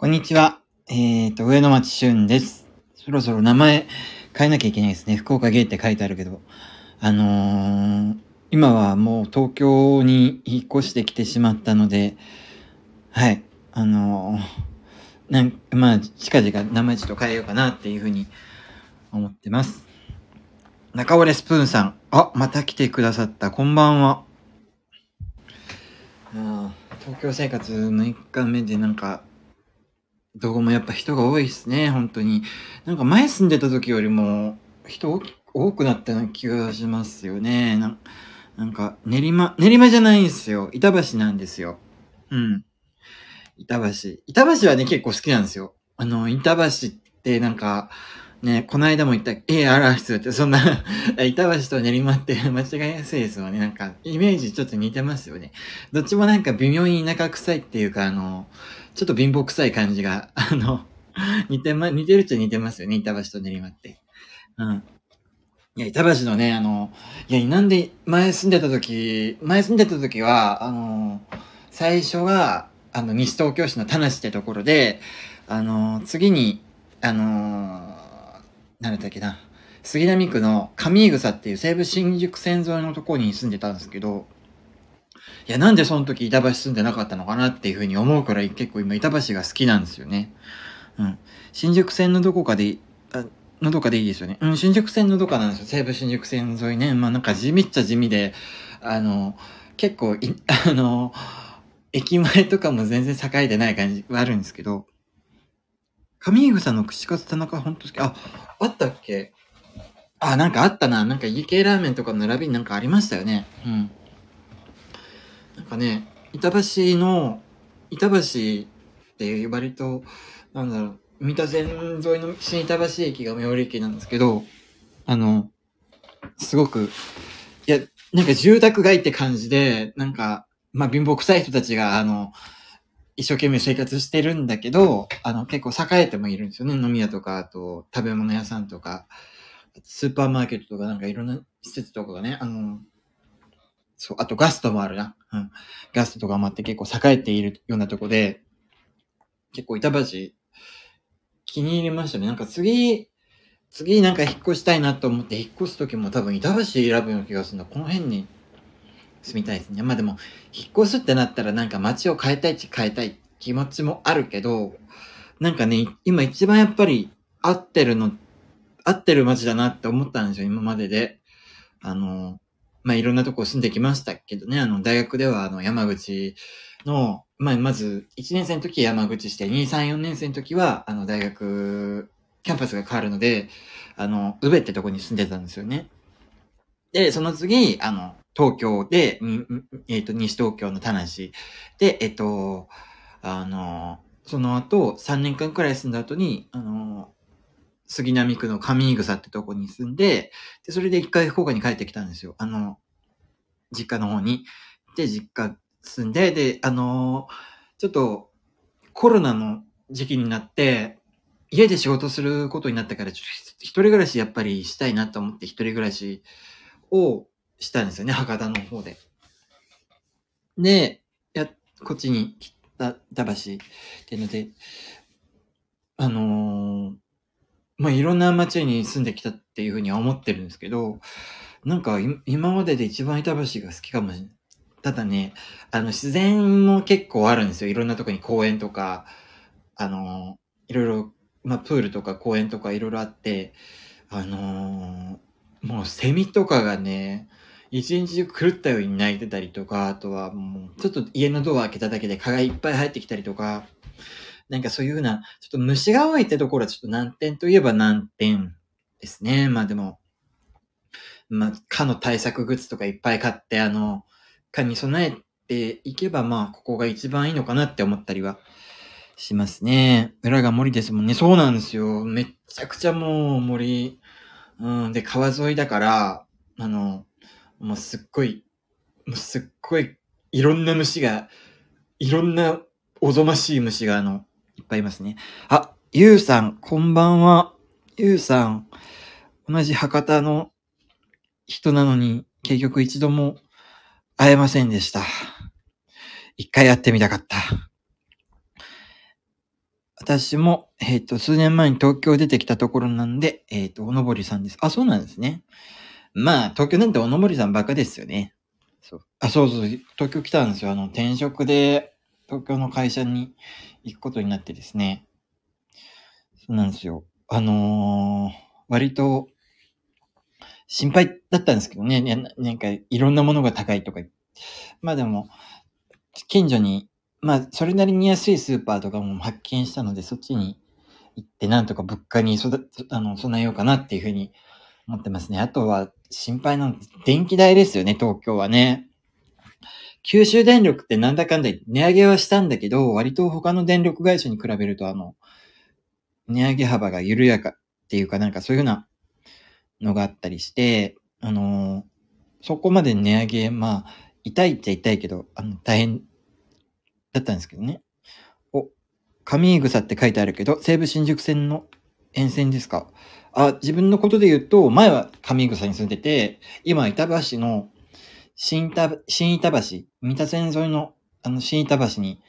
こんにちは。えっ、ー、と、上野町俊です。そろそろ名前変えなきゃいけないですね。福岡芸って書いてあるけど。あのー、今はもう東京に引っ越してきてしまったので、はい。あのー、なん、まあ、近々名前ちょっと変えようかなっていうふうに思ってます。中折スプーンさん。あ、また来てくださった。こんばんは。東京生活6日目でなんか、どこもやっぱ人が多いですね、本当に。なんか前住んでた時よりも人多くなったような気がしますよね。なんか練馬、練馬じゃないんですよ。板橋なんですよ。うん。板橋。板橋はね、結構好きなんですよ。あの、板橋ってなんか、ね、この間も言った、ええー、あら、失礼って、そんな 板橋と練馬って 間違いやすいですよね。なんか、イメージちょっと似てますよね。どっちもなんか微妙に田舎臭いっていうか、あの、ちょっと貧乏臭い感じが、あの、似てま、似てるっちゃ似てますよね、板橋と練馬って。うん。いや、板橋のね、あの、いや、なんで、前住んでた時、前住んでた時は、あの、最初は、あの、西東京市の田無ってところで、あの、次に、あの、なんだっけな、杉並区の上井草っていう西武新宿線沿いのところに住んでたんですけど、いや、なんでその時板橋住んでなかったのかなっていうふうに思うくらい結構今板橋が好きなんですよね。うん。新宿線のどこかで、あのどかでいいですよね。うん、新宿線のどかなんですよ。西武新宿線沿いね。まあなんか地味っちゃ地味で、あの、結構い、あの、駅前とかも全然栄えてない感じはあるんですけど、上草の串カツ田中ほんと好き。あ、あったっけ？あ、なんかあったな。なんか家系ラーメンとかの並びになんかありましたよね。うん。なんかね、板橋の、板橋っていう割と、なんだろう、三田線沿いの新板橋駅が最寄り駅なんですけど、あの、すごく、いや、なんか住宅街って感じで、なんか、まあ貧乏臭い人たちが、あの、一生懸命生活してるんだけど、あの、結構栄えてもいるんですよね。飲み屋とか、あと、食べ物屋さんとか、スーパーマーケットとか、なんかいろんな施設とかがね、あの、そう、あとガストもあるな。うん。ガストとかもあって結構栄えているようなとこで、結構板橋気に入りましたね。なんか次、次なんか引っ越したいなと思って引っ越す時も多分板橋選ぶような気がするんだ。この辺に住みたいですね。まあでも、引っ越すってなったらなんか街を変えたいち変えたい気持ちもあるけど、なんかね、今一番やっぱり合ってるの、合ってる街だなって思ったんですよ、今までで。あの、まあいろんなとこ住んできましたけどね、あの、大学ではあの、山口の、まあまず、1年生の時山口して、2、3、4年生の時は、あの、大学、キャンパスが変わるので、あの、宇部ってとこに住んでたんですよね。で、その次、あの、東京で、えっ、ー、と、西東京の田無で、えっ、ー、と、あの、その後、3年間くらい住んだ後に、あの、杉並区の上草ってとこに住んで、で、それで一回福岡に帰ってきたんですよ。あの、実家の方に。で、実家住んで、で、あの、ちょっと、コロナの時期になって、家で仕事することになったから、ちょっと一人暮らしやっぱりしたいなと思って一人暮らしをしたんですよね、博多の方で。で、や、こっちに来た、板橋っていうので、あのー、まあ、いろんな街に住んできたっていうふうには思ってるんですけど、なんか今までで一番板橋が好きかもしれない。ただね、あの、自然も結構あるんですよ。いろんなとこに公園とか、あの、いろいろ、まあ、プールとか公園とかいろいろあって、あのー、もうセミとかがね、一日中狂ったように泣いてたりとか、あとはもう、ちょっと家のドア開けただけで蚊がいっぱい入ってきたりとか、なんかそういうふうな、ちょっと虫が多いってところはちょっと難点といえば難点ですね。まあでも、まあ、蚊の対策グッズとかいっぱい買って、あの、蚊に備えていけば、まあ、ここが一番いいのかなって思ったりはしますね。裏が森ですもんね。そうなんですよ。めちゃくちゃもう森、うん、で、川沿いだから、あの、もうすっごい、もうすっごい、いろんな虫が、いろんなおぞましい虫が、あの、ぱいいますね。あ、ゆうさん、こんばんは。ゆうさん、同じ博多の人なのに、結局一度も会えませんでした。一回会ってみたかった。私も、えっ、と、数年前に東京出てきたところなんで、えっ、と、おのぼりさんです。あ、そうなんですね。まあ、東京なんておのぼりさんばっかですよね。そう。あ、そうそう、東京来たんですよ。あの、転職で、東京の会社に行くことになってですね。そうなんですよ。あのー、割と、心配だったんですけどね。ななんか、いろんなものが高いとか。まあでも、近所に、まあ、それなりに安いスーパーとかも発見したので、そっちに行って、なんとか物価にあの備えようかなっていうふうに思ってますね。あとは、心配なの電気代ですよね、東京はね。九州電力ってなんだかんだ値上げはしたんだけど、割と他の電力会社に比べると、あの、値上げ幅が緩やかっていうかなんかそういうふうなのがあったりして、あのー、そこまで値上げ、まあ、痛いっちゃ痛いけど、あの、大変だったんですけどね。お、上草って書いてあるけど、西武新宿線の沿線ですか？あ、自分のことで言うと、前は上草に住んでて、今板橋の新板、新板橋、三田線沿いの、あの、新板橋に、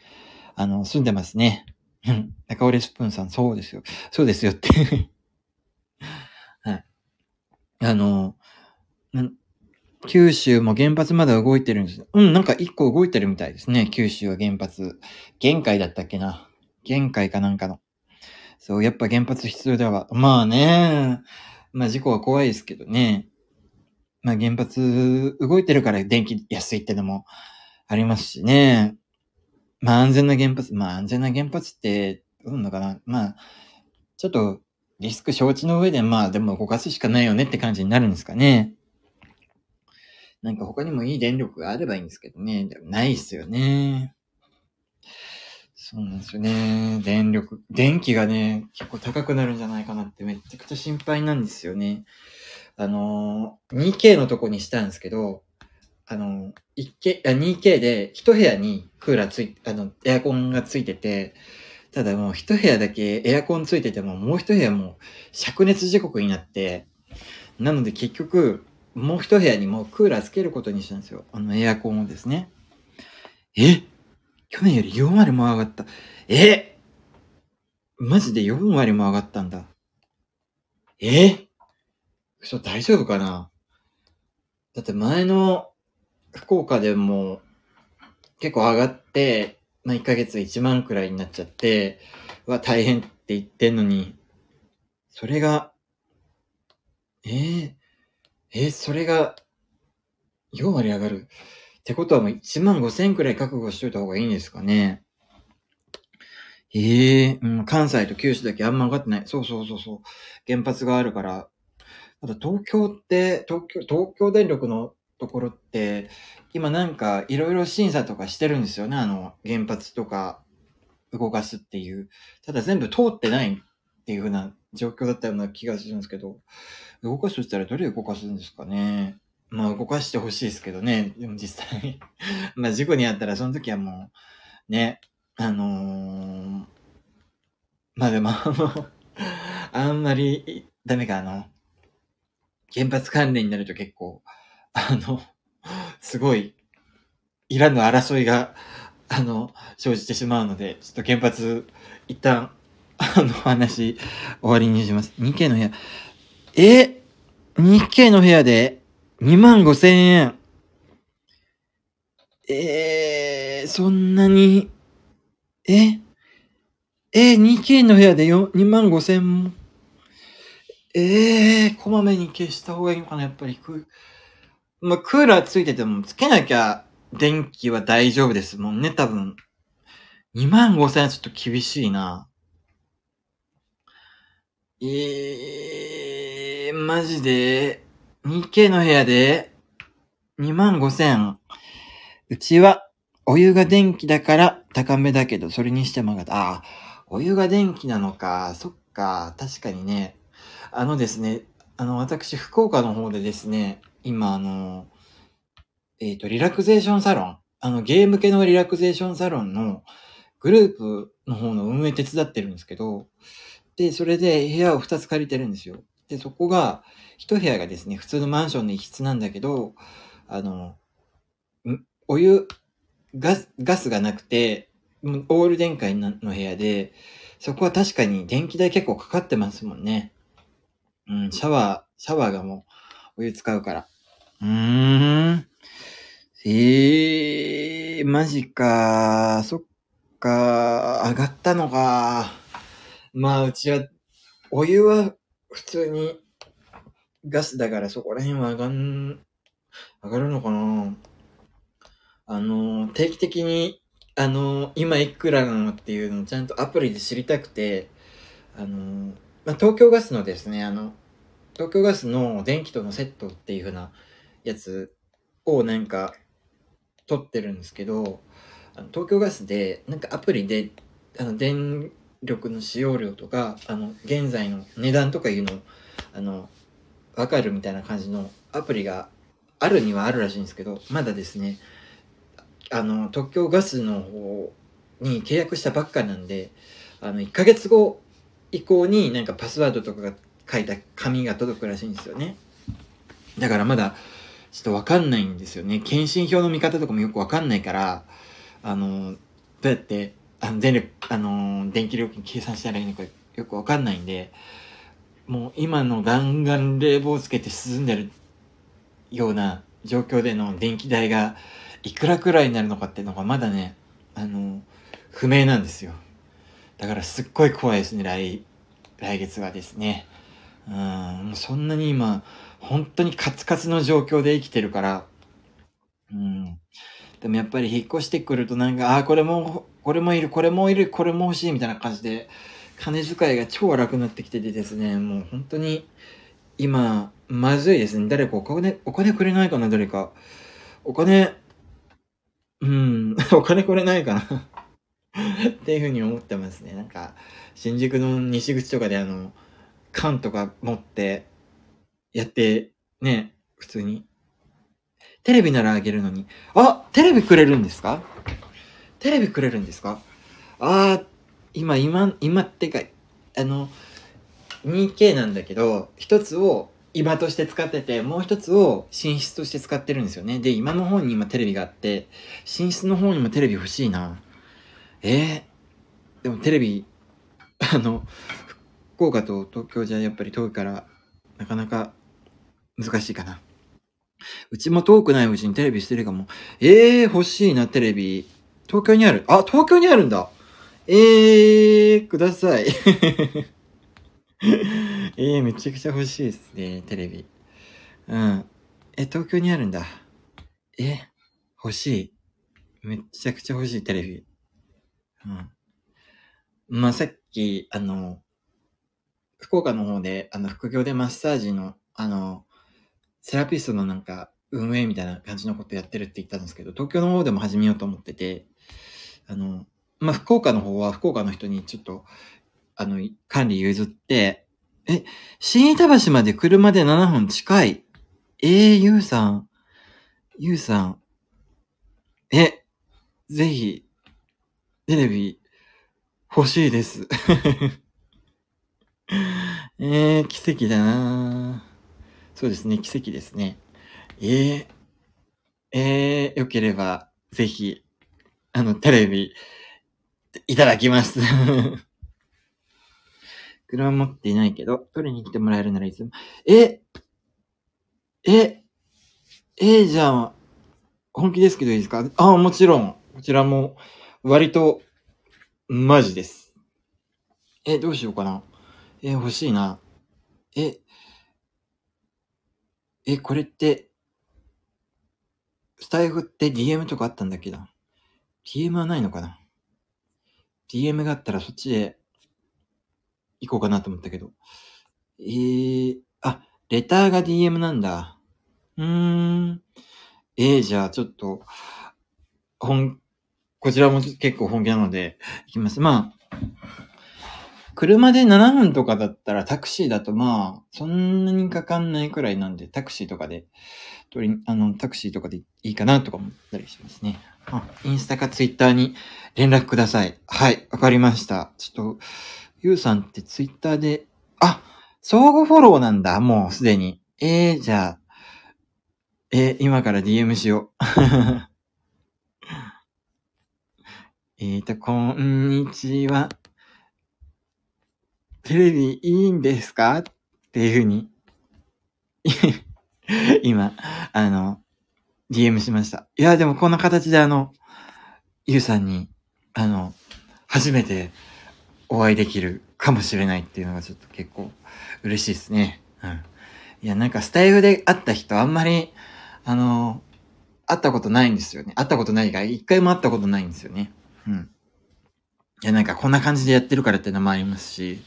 あの、住んでますね。うん。中折スプーンさん、そうですよ。そうですよって はい。あの、九州も原発まだ動いてるんです。うん、なんか一個動いてるみたいですね。九州は原発。限界だったっけな。限界かなんかの。そう、やっぱ原発必要だわ。まあね。まあ事故は怖いですけどね。まあ原発動いてるから電気安いってのもありますしね。まあ安全な原発、まあ安全な原発ってどうなのかな。まあ、ちょっとリスク承知の上でまあでも動かすしかないよねって感じになるんですかね。なんか他にもいい電力があればいいんですけどね。でもないっすよね。そうなんですよね。電力、電気がね、結構高くなるんじゃないかなってめちゃくちゃ心配なんですよね。あのー、2K のとこにしたんですけど、あのー、1K、2K で1部屋にクーラーつい、あの、エアコンがついてて、ただもう1部屋だけエアコンついてても、もう1部屋もう灼熱時刻になって、なので結局、もう一部屋にもうクーラーつけることにしたんですよ。あのエアコンをですね。え？去年より4割も上がった。え？マジで4割も上がったんだ。え？嘘大丈夫かな？だって前の福岡でも結構上がって、まあ、1ヶ月1万くらいになっちゃって、は大変って言ってんのに、それが、えー、えそれが、4割上がる？ってことはもう1万5千くらい覚悟しといた方がいいんですかね？ええー、うん、関西と九州だけあんま上がってない。そうそうそうそう。原発があるから。ただ東京って、東京、東京電力のところって、今なんかいろいろ審査とかしてるんですよね。あの、原発とか動かすっていう。ただ全部通ってないっていう風な状況だったような気がするんですけど、動かすとしたらどれ動かすんですかね。まあ動かしてほしいですけどね。でも実際 まあ事故にあったらその時はもう、ね、あのー、まあでもあのあんまりダメか、あの、原発関連になると結構、あの、すごい、いらぬ争いが、あの、生じてしまうので、ちょっと原発、一旦、あの話、終わりにします。2K の部屋。え ?2K の部屋で2万5千円。えー、そんなに、ええ、2K の部屋で2万5千も。えー、こまめに消した方がいいのかなやっぱりク、まあ、クーラーついててもつけなきゃ電気は大丈夫ですもんね、多分。2万5千円はちょっと厳しいな。えー、マジで、2K の部屋で、2万5千。うちは、お湯が電気だから高めだけど、それにしても。ああ、お湯が電気なのか。そっか。確かにね。あのですね、あの、私、福岡の方でですね、今、あの、えっ、ー、と、リラクゼーションサロン。あの、ゲーム系のリラクゼーションサロンのグループの方の運営手伝ってるんですけど、で、それで部屋を2つ借りてるんですよ。で、そこが、1部屋がですね、普通のマンションの一室なんだけど、あの、お湯、ガス、ガスがなくて、オール電化の部屋で、そこは確かに電気代結構かかってますもんね。うん、シャワー、シャワーがもうお湯使うから。うーん。ええー、マジか。そっか。上がったのか。まあ、うちは、お湯は普通にガスだからそこら辺は上がん、上がるのかなあの、定期的に、あの、今いくらなのっていうのをちゃんとアプリで知りたくて、あの、まあ、東京ガスのですね、あの、東京ガスの電気とのセットっていう風なやつをなんか取ってるんですけど、あの東京ガスでなんかアプリであの電力の使用量とか、あの、現在の値段とかいうのを、あの、わかるみたいな感じのアプリがあるにはあるらしいんですけど、まだですね、あの、東京ガスの方に契約したばっかなんで、あの、1ヶ月後以降になんかパスワードとかが書いた紙が届くらしいんですよね。だからまだ、ちょっとわかんないんですよね。検診票の見方とかもよくわかんないから、あの、どうやって、あの、電力、あの、電気料金計算したらいいのかよくわかんないんで、もう今のガンガン冷房つけて涼んでるような状況での電気代がいくらくらいになるのかっていうのがまだね、あの、不明なんですよ。だからすっごい怖いですね、来、来月はですね。うん、そんなに今、本当にカツカツの状況で生きてるから、うん。でもやっぱり引っ越してくるとなんか、ああ、これも、これもいる、これもいる、これも欲しいみたいな感じで、金遣いが超荒くなってきててですね、もう本当に、今、まずいですね。誰かお金、お金くれないかな、誰か。お金、うん、お金くれないかなっていうふうに思ってますね。なんか、新宿の西口とかであの、缶とか持ってやって、ね、普通に。テレビならあげるのに。あテレビくれるんですか？テレビくれるんですか？ああ、今、今、今ってか、あの、2K なんだけど、一つを今として使ってて、もう一つを寝室として使ってるんですよね。で、今の方に今テレビがあって、寝室の方にもテレビ欲しいな。えー、でもテレビ、あの、福岡と東京じゃやっぱり遠いから、なかなか難しいかな。うちも遠くないうちにテレビしてるかも。ええー、欲しいな、テレビ。東京にある。あ、東京にあるんだ。ええー、ください。え えー、めちゃくちゃ欲しいですね、テレビ。うん。え、東京にあるんだ。え、欲しい。めちゃくちゃ欲しい、テレビ。うん。まあ、さっき、あの、福岡の方で、あの、副業でマッサージの、あの、セラピストのなんか、運営みたいな感じのことやってるって言ったんですけど、東京の方でも始めようと思ってて、あの、まあ、福岡の方は福岡の人にちょっと、あの、管理譲って、え、新板橋まで車で7分近い。えー、ゆうさん、ゆうさん、え、ぜひ、テレビ、欲しいです。えー、奇跡だなそうですね、奇跡ですね。えー、えー、よければ、ぜひ、あの、テレビ、いただきます。車持っていないけど、取りに来てもらえるならいつも。えええじゃあ、本気ですけどいいですか？あ、もちろん。こちらも、割と、マジです。え、どうしようかな。え、欲しいな。え、え、これって、スタイフって DM とかあったんだっけど、DM はないのかな ?DM があったらそっちで行こうかなと思ったけど。えー、あ、レターが DM なんだ。うーん。えー、じゃあちょっと、本、こちらも結構本気なので、いきます。まあ、車で7分とかだったらタクシーだとまあ、そんなにかかんないくらいなんで、タクシーとかで、とり、あの、タクシーとかでいいかなとか思ったりしますね。あ、インスタかツイッターに連絡ください。はい、わかりました。ちょっと、ゆうさんってツイッターで、あ、相互フォローなんだ、もうすでに。えー、じゃあ、えー、今から DM しよう。えっ、ー、と、こんにちは。テレビいいんですか？っていうふうに 今、あの、DM しました。いや、でもこんな形であの、ゆうさんに、あの、初めてお会いできるかもしれないっていうのがちょっと結構嬉しいですね。うん。いや、なんかスタイルで会った人あんまり、あの、会ったことないんですよね。会ったことないが、一回も会ったことないんですよね。うん。いや、なんかこんな感じでやってるからっていうのもありますし、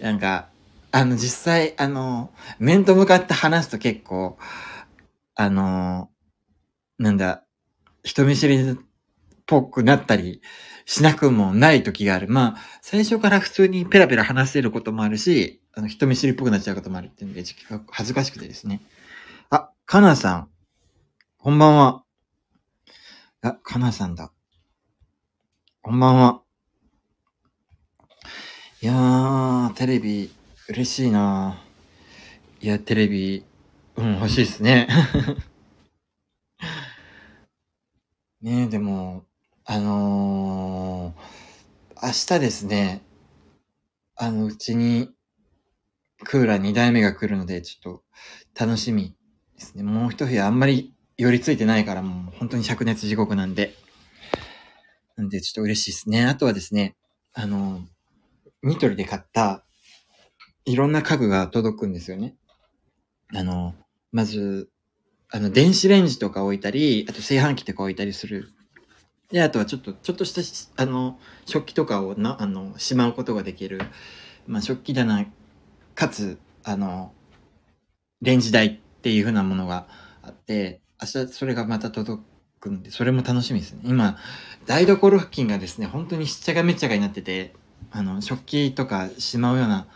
なんか、あの、実際、あの、面と向かって話すと結構、あの、なんだ、人見知りっぽくなったりしなくもない時がある。まあ、最初から普通にペラペラ話せることもあるし、あの、人見知りっぽくなっちゃうこともあるっていうんで、恥ずかしくてですね。あ、かなさん。こんばんは。あ、かなさんだ。こんばんは。いやー、テレビ、嬉しいなーいや、テレビ、うん、欲しいですね。ねえ、でも、あのー、明日ですね、あの、うちに、クーラー2台目が来るので、ちょっと、楽しみですね。もう一部屋あんまり寄りついてないから、もう本当に灼熱地獄なんで。なんで、ちょっと嬉しいですね。あとはですね、あのー、ニトリで買った、いろんな家具が届くんですよね。あの、まず、あの、電子レンジとか置いたり、あと炊飯器とか置いたりする。で、あとはちょっと、ちょっとした、あの、食器とかをな、あの、しまうことができる。まあ、食器棚、かつ、あの、レンジ台っていう風なものがあって、明日それがまた届くんで、それも楽しみですね。今、台所付近がですね、本当にしっちゃがめっちゃがになってて、あの、食器とかしまうような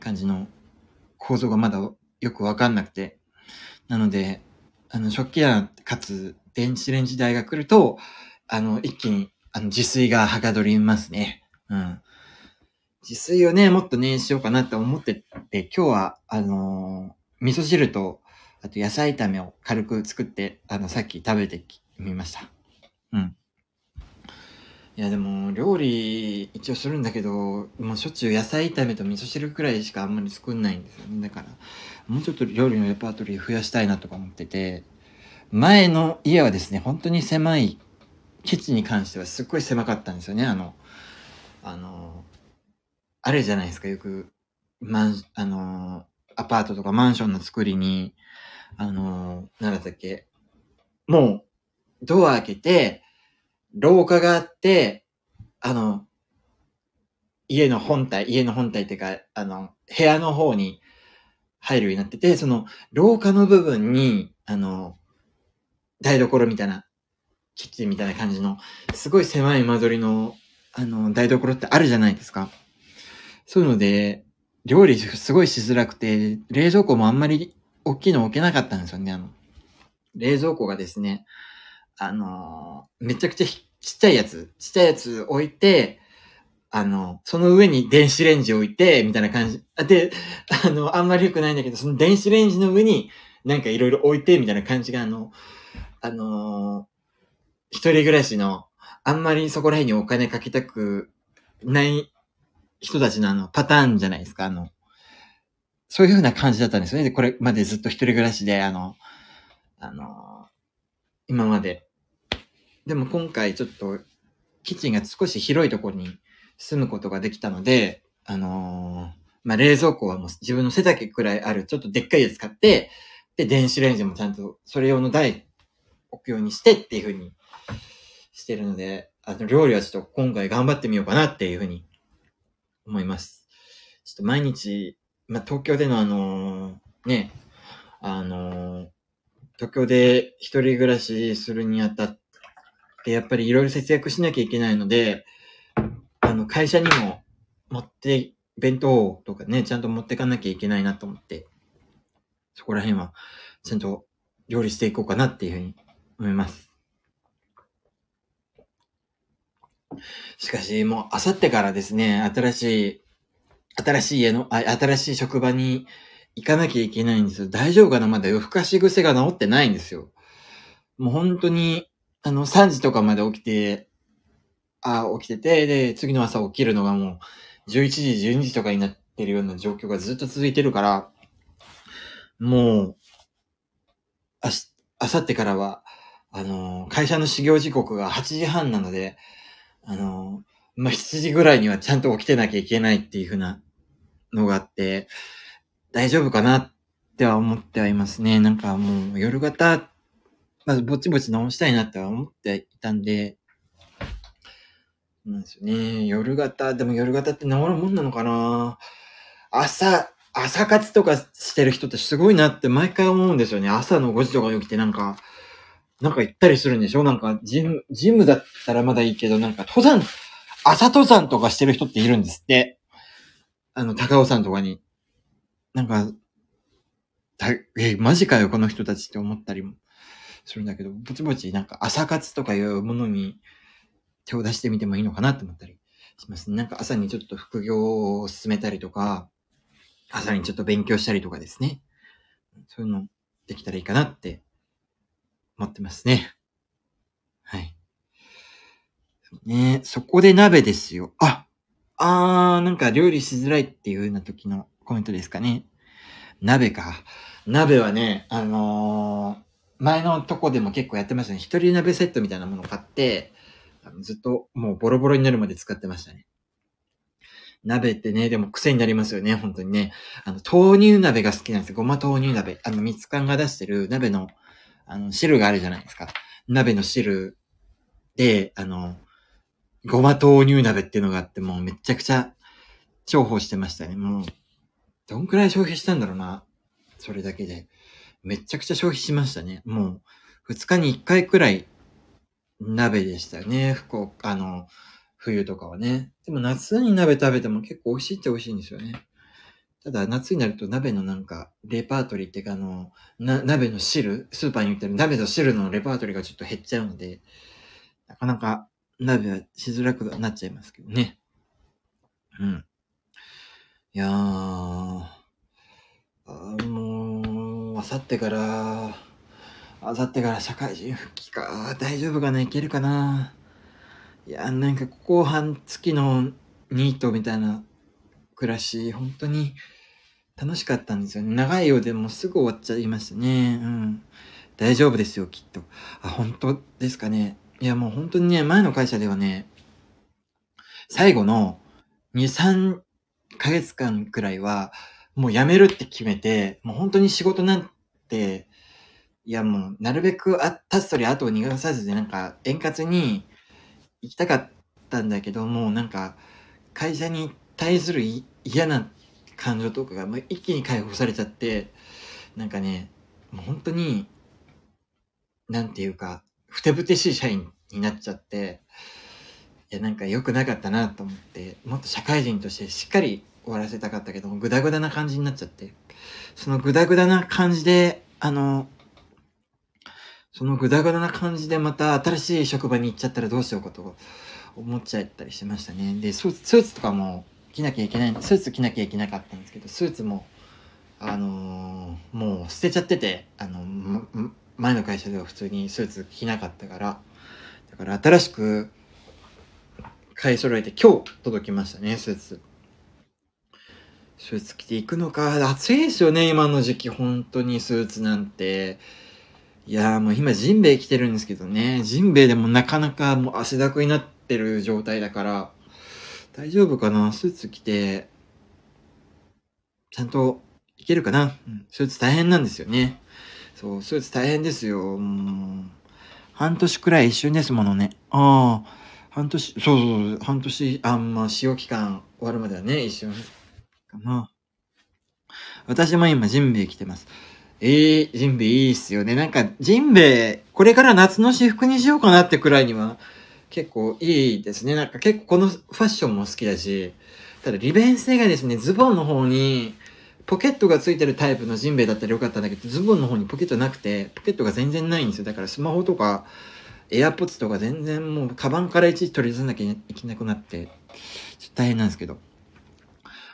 感じの構造がまだよくわかんなくて。なので、あの、食器やかつ電子レンジ台が来ると、あの、一気に、あの、自炊がはかどりますね。うん。自炊をね、もっとね、しようかなって思ってて、今日は、あのー、味噌汁と、あと野菜炒めを軽く作って、あの、さっき食べてみました。うん。いやでも料理一応するんだけどもうしょっちゅう野菜炒めと味噌汁くらいしかあんまり作んないんですよね。だからもうちょっと料理のレパートリー増やしたいなとか思ってて前の家はですね本当に狭いキッチンに関してはすっごい狭かったんですよね。あのあのあれじゃないですかよくマンあのアパートとかマンションの作りにあのなんだったっけもうドア開けて廊下があって、あの、家の本体、家の本体っていうか、あの、部屋の方に入るようになってて、その、廊下の部分に、あの、台所みたいな、キッチンみたいな感じの、すごい狭い間取りの、あの、台所ってあるじゃないですか。そういうので、料理すごいしづらくて、冷蔵庫もあんまり大きいの置けなかったんですよね、あの。冷蔵庫がですね、あの、めちゃくちゃちっちゃいやつ、ちっちゃいやつ置いて、あの、その上に電子レンジ置いて、みたいな感じ。で、あの、あんまり良くないんだけど、その電子レンジの上になんかいろいろ置いて、みたいな感じが、あの、あのー、一人暮らしの、あんまりそこら辺にお金かけたくない人たちのあの、パターンじゃないですか、あの、そういう風な感じだったんですよね。で、これまでずっと一人暮らしで、あの、あの、今まででも今回ちょっと、キッチンが少し広いところに住むことができたので、あのー、まあ、冷蔵庫はもう自分の背丈くらいある、ちょっとでっかいやつ買って、で、電子レンジもちゃんとそれ用の台置くようにしてっていう風にしてるので、あの、料理はちょっと今回頑張ってみようかなっていう風に思います。ちょっと毎日、まあ、東京でのあのー、ね、あのー、東京で一人暮らしするにあたっで、やっぱりいろいろ節約しなきゃいけないので、あの、会社にも持って、弁当とかね、ちゃんと持ってかなきゃいけないなと思って、そこら辺は、ちゃんと料理していこうかなっていうふうに思います。しかし、もう、あさってからですね、新しい、新しい家の、あ新しい職場に行かなきゃいけないんですよ。大丈夫かな？まだ夜更かし癖が治ってないんですよ。もう本当に、あの、3時とかまで起きて、あ起きてて、で、次の朝起きるのがもう、11時、12時とかになってるような状況がずっと続いてるから、もう、あし、あさってからは、あの、会社の始業時刻が8時半なので、あの、まあ、7時ぐらいにはちゃんと起きてなきゃいけないっていうふうなのがあって、大丈夫かなっては思ってはいますね。なんかもう夜型、まずぼちぼち直したいなっては思っていたんで、なんですよね。夜型、でも夜型って治るもんなのかな朝、朝活とかしてる人ってすごいなって毎回思うんですよね。朝の5時とかに起きてなんか、なんか行ったりするんでしょなんか、ジム、ジムだったらまだいいけど、なんか登山、朝登山とかしてる人っているんですって。あの、高尾山とかに。なんか、え、マジかよ、この人たちって思ったりもするんだけど、ぼちぼちなんか朝活とかいうものに手を出してみてもいいのかなって思ったりしますね。なんか朝にちょっと副業を進めたりとか、朝にちょっと勉強したりとかですね。そういうのできたらいいかなって思ってますね。はい。ねそこで鍋ですよ。ああー、なんか料理しづらいっていう風な時のコメントですかね。鍋か。鍋はね、あのー、前のとこでも結構やってましたね。一人鍋セットみたいなものを買って、ずっともうボロボロになるまで使ってましたね。鍋ってね、でも癖になりますよね、本当にね。あの、豆乳鍋が好きなんですよ。ごま豆乳鍋。あの、蜜缶が出してる鍋の、あの、汁があるじゃないですか。鍋の汁で、あの、ごま豆乳鍋っていうのがあって、もうめちゃくちゃ重宝してましたね。もう、どんくらい消費したんだろうな。それだけで。めちゃくちゃ消費しましたね。もう、二日に一回くらい鍋でしたよね。福岡、あの、冬とかはね。でも夏に鍋食べても結構美味しいって美味しいんですよね。ただ夏になると鍋のなんか、レパートリーっていうかあの、な、鍋の汁、スーパーに売ってる鍋の汁のレパートリーがちょっと減っちゃうので、なかなか鍋はしづらくなっちゃいますけどね。うん。いや、あもう、あさってから、あさってから社会人復帰か。大丈夫かな、いけるかな。いや、なんか後半月のニートみたいな暮らし、本当に楽しかったんですよね。長いようでもすぐ終わっちゃいましたね。うん。大丈夫ですよ、きっと。あ、本当ですかね。いや、もう本当にね、前の会社ではね、最後の2、3 1ヶ月間くらいは、もう辞めるって決めて、もう本当に仕事なんて、いやもう、なるべくあ、立つとり後を逃がさずで、なんか、円滑に、行きたかったんだけどもうなんか会社に対する嫌な感情とかがもう一気に解放されちゃってなんかねもう本当になんていうかふてぶてしい社員になっちゃっていやなんか良くなかったなと思ってもっと社会人としてしっかり終わらせたかったけどもグダグダな感じになっちゃってそのグダグダな感じであのそのぐだぐだな感じでまた新しい職場に行っちゃったらどうしようかと思っちゃったりしましたね。で、スーツとかも着なきゃいけない、スーツ着なきゃいけなかったんですけど、スーツも、あのー、もう捨てちゃってて、あの、前の会社では普通にスーツ着なかったから、だから新しく買い揃えて今日届きましたね、スーツ。スーツ着ていくのか。暑いですよね、今の時期、本当にスーツなんて。いやーもう今ジンベエ来てるんですけどね、ジンベエでもなかなかもう汗だくになってる状態だから、大丈夫かな？スーツ着て、ちゃんといけるかな、うん、スーツ大変なんですよね。そう、スーツ大変ですよ。もう、半年くらい一瞬ですものね。ああ、半年、そうそう、半年、あんま使用期間終わるまではね、一瞬かな。私も今ジンベエ来てます。ええー、ジンベエいいっすよね。なんか、ジンベエ、これから夏の私服にしようかなってくらいには、結構いいですね。なんか結構このファッションも好きだし、ただ利便性がですね、ズボンの方に、ポケットがついてるタイプのジンベエだったらよかったんだけど、ズボンの方にポケットなくて、ポケットが全然ないんですよ。だからスマホとか、エアポッツとか全然もう、カバンからいちいち取り出さなきゃいけなくなって、ちょっと大変なんですけど。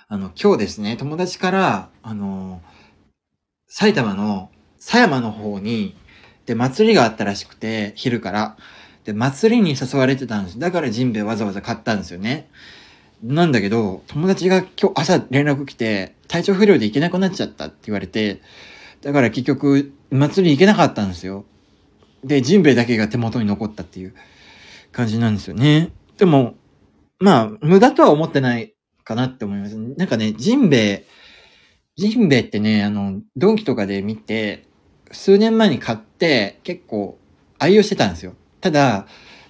あの、今日ですね、友達から、あの埼玉の狭山の方に、で、祭りがあったらしくて、昼から。で、祭りに誘われてたんです。だからジンベわざわざ買ったんですよね。なんだけど、友達が今日朝連絡来て、体調不良で行けなくなっちゃったって言われて、だから結局、祭り行けなかったんですよ。で、ジンベエだけが手元に残ったっていう感じなんですよね。でも、まあ、無駄とは思ってないかなって思います。なんかね、ジンベエ、ジンベエってね、あの、ドンキとかで見て、数年前に買って結構愛用してたんですよ。ただ、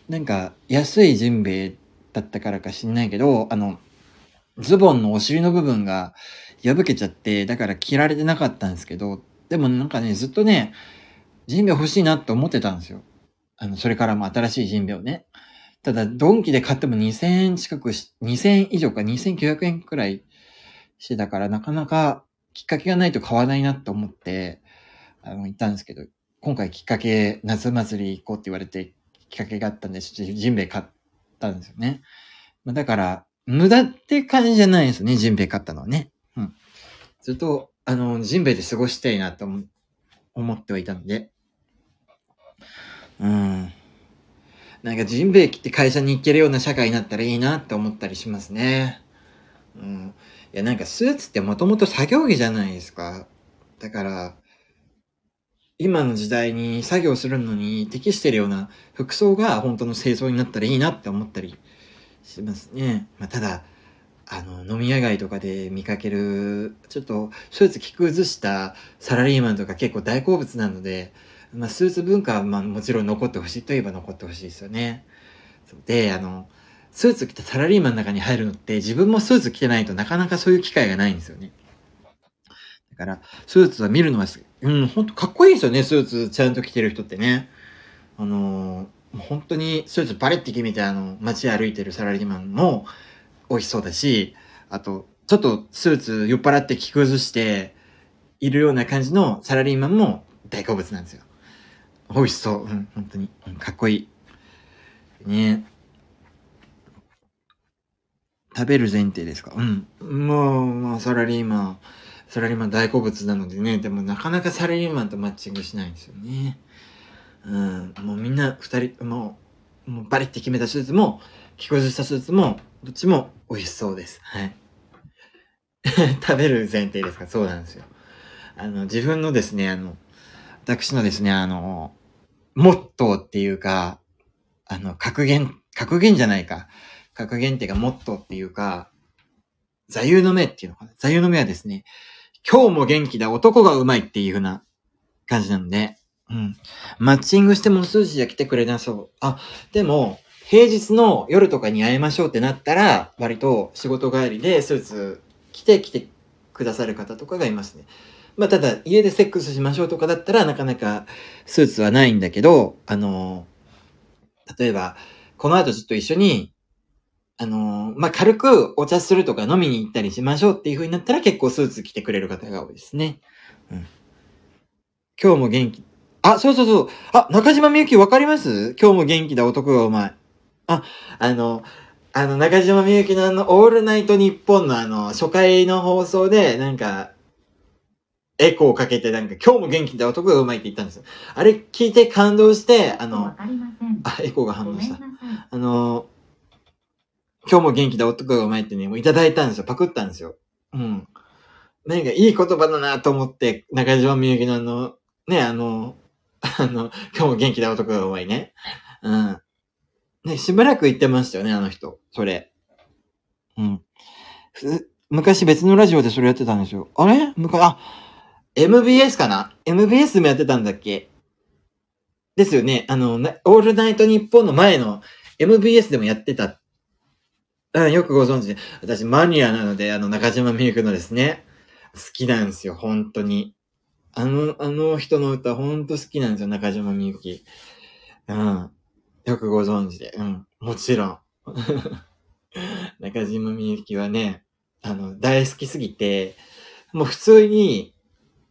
なんか安いジンベエだったからか知んないけど、あの、ズボンのお尻の部分が破けちゃって、だから着られてなかったんですけど、でもなんかね、ずっとね、ジンベエ欲しいなって思ってたんですよ。あの、それからも新しいジンベエをね。ただ、ドンキで買っても2000円近くし、2000円以上か2900円くらいしてたから、なかなかきっかけがないと買わないなって思って、あの、行ったんですけど、今回きっかけ、夏祭り行こうって言われて、きっかけがあったんで、ジンベエ買ったんですよね。まあ、だから、無駄って感じじゃないんですよね、ジンベエ買ったのはね。うん。ずっと、あの、ジンベエで過ごしたいなと思ってはいたので。うん。なんかジンベエ切って会社に行けるような社会になったらいいなって思ったりしますね。うん。いや、なんかスーツってもともと作業着じゃないですか。だから、今の時代に作業するのに適してるような服装が本当の清掃になったらいいなって思ったりしますね。まあ、ただ、あの、飲み屋街とかで見かける、ちょっとスーツ着崩したサラリーマンとか結構大好物なので、まあ、スーツ文化はまあもちろん残ってほしいといえば残ってほしいですよね。で、あの、スーツ着たサラリーマンの中に入るのって自分もスーツ着てないとなかなかそういう機会がないんですよね。だから、スーツは見るのはうん、ほんとかっこいいですよね、スーツちゃんと着てる人ってね。あのー、本当にスーツバレって決めてあの、街歩いてるサラリーマンも美味しそうだし、あと、ちょっとスーツ酔っ払って着崩しているような感じのサラリーマンも大好物なんですよ。美味しそう。うん、本当に。うん、かっこいい。ね食べる前提ですか？うん。もう、まあ、サラリーマン。サラリーマン大好物なのでね、でもなかなかサラリーマンとマッチングしないんですよね。うん、もうみんな二人、もう、もうバリって決めたスーツも、着こしたスーツも、どっちも美味しそうです。はい。食べる前提ですか？そうなんですよ。あの、自分のですね、あの、私のですね、あの、モットーっていうか、あの、格言、格言じゃないか。格言っていうか、モットーっていうか、座右の銘っていうのかな。座右の銘はですね、今日も元気だ、男がうまいっていう風な感じなんで、うん。マッチングしても数字じゃ来てくれなそう。あ、でも、平日の夜とかに会いましょうってなったら、割と仕事帰りでスーツ着て来てくださる方とかがいますね。まあ、ただ、家でセックスしましょうとかだったら、なかなかスーツはないんだけど、あの、例えば、この後ちょっと一緒にあの、まあ、軽くお茶するとか飲みに行ったりしましょうっていう風になったら結構スーツ着てくれる方が多いですね。うん。今日も元気。あ、そうそうそう。あ、中島みゆきわかります？今日も元気だ男がうまい。あ、あの、あの、中島みゆきのあの、オールナイトニッポンのあの、初回の放送で、なんか、エコーをかけてなんか、今日も元気だ男がうまいって言ったんですよ。あれ聞いて感動して、あの、あ、エコーが反応した。あの、今日も元気だ男がうまいってね、もういただいたんですよ。パクったんですよ。うん。何かいい言葉だなと思って、中島みゆきのあの、ね、あの、あの、今日も元気だ男がうまいね。うん。ね、しばらく言ってましたよね、あの人。それ。うん。昔別のラジオでそれやってたんですよ。あれ？昔、あ、MBS かな ?MBS もやってたんだっけ？ですよね。あの、オールナイトニッポンの前の MBS でもやってたあよくご存知で。私、マニアなので、あの、中島みゆきのですね、好きなんですよ、本当に。あの、あの人の歌、本当好きなんですよ、中島みゆき。うん。よくご存知で。うん。もちろん。中島みゆきはね、あの、大好きすぎて、もう普通に、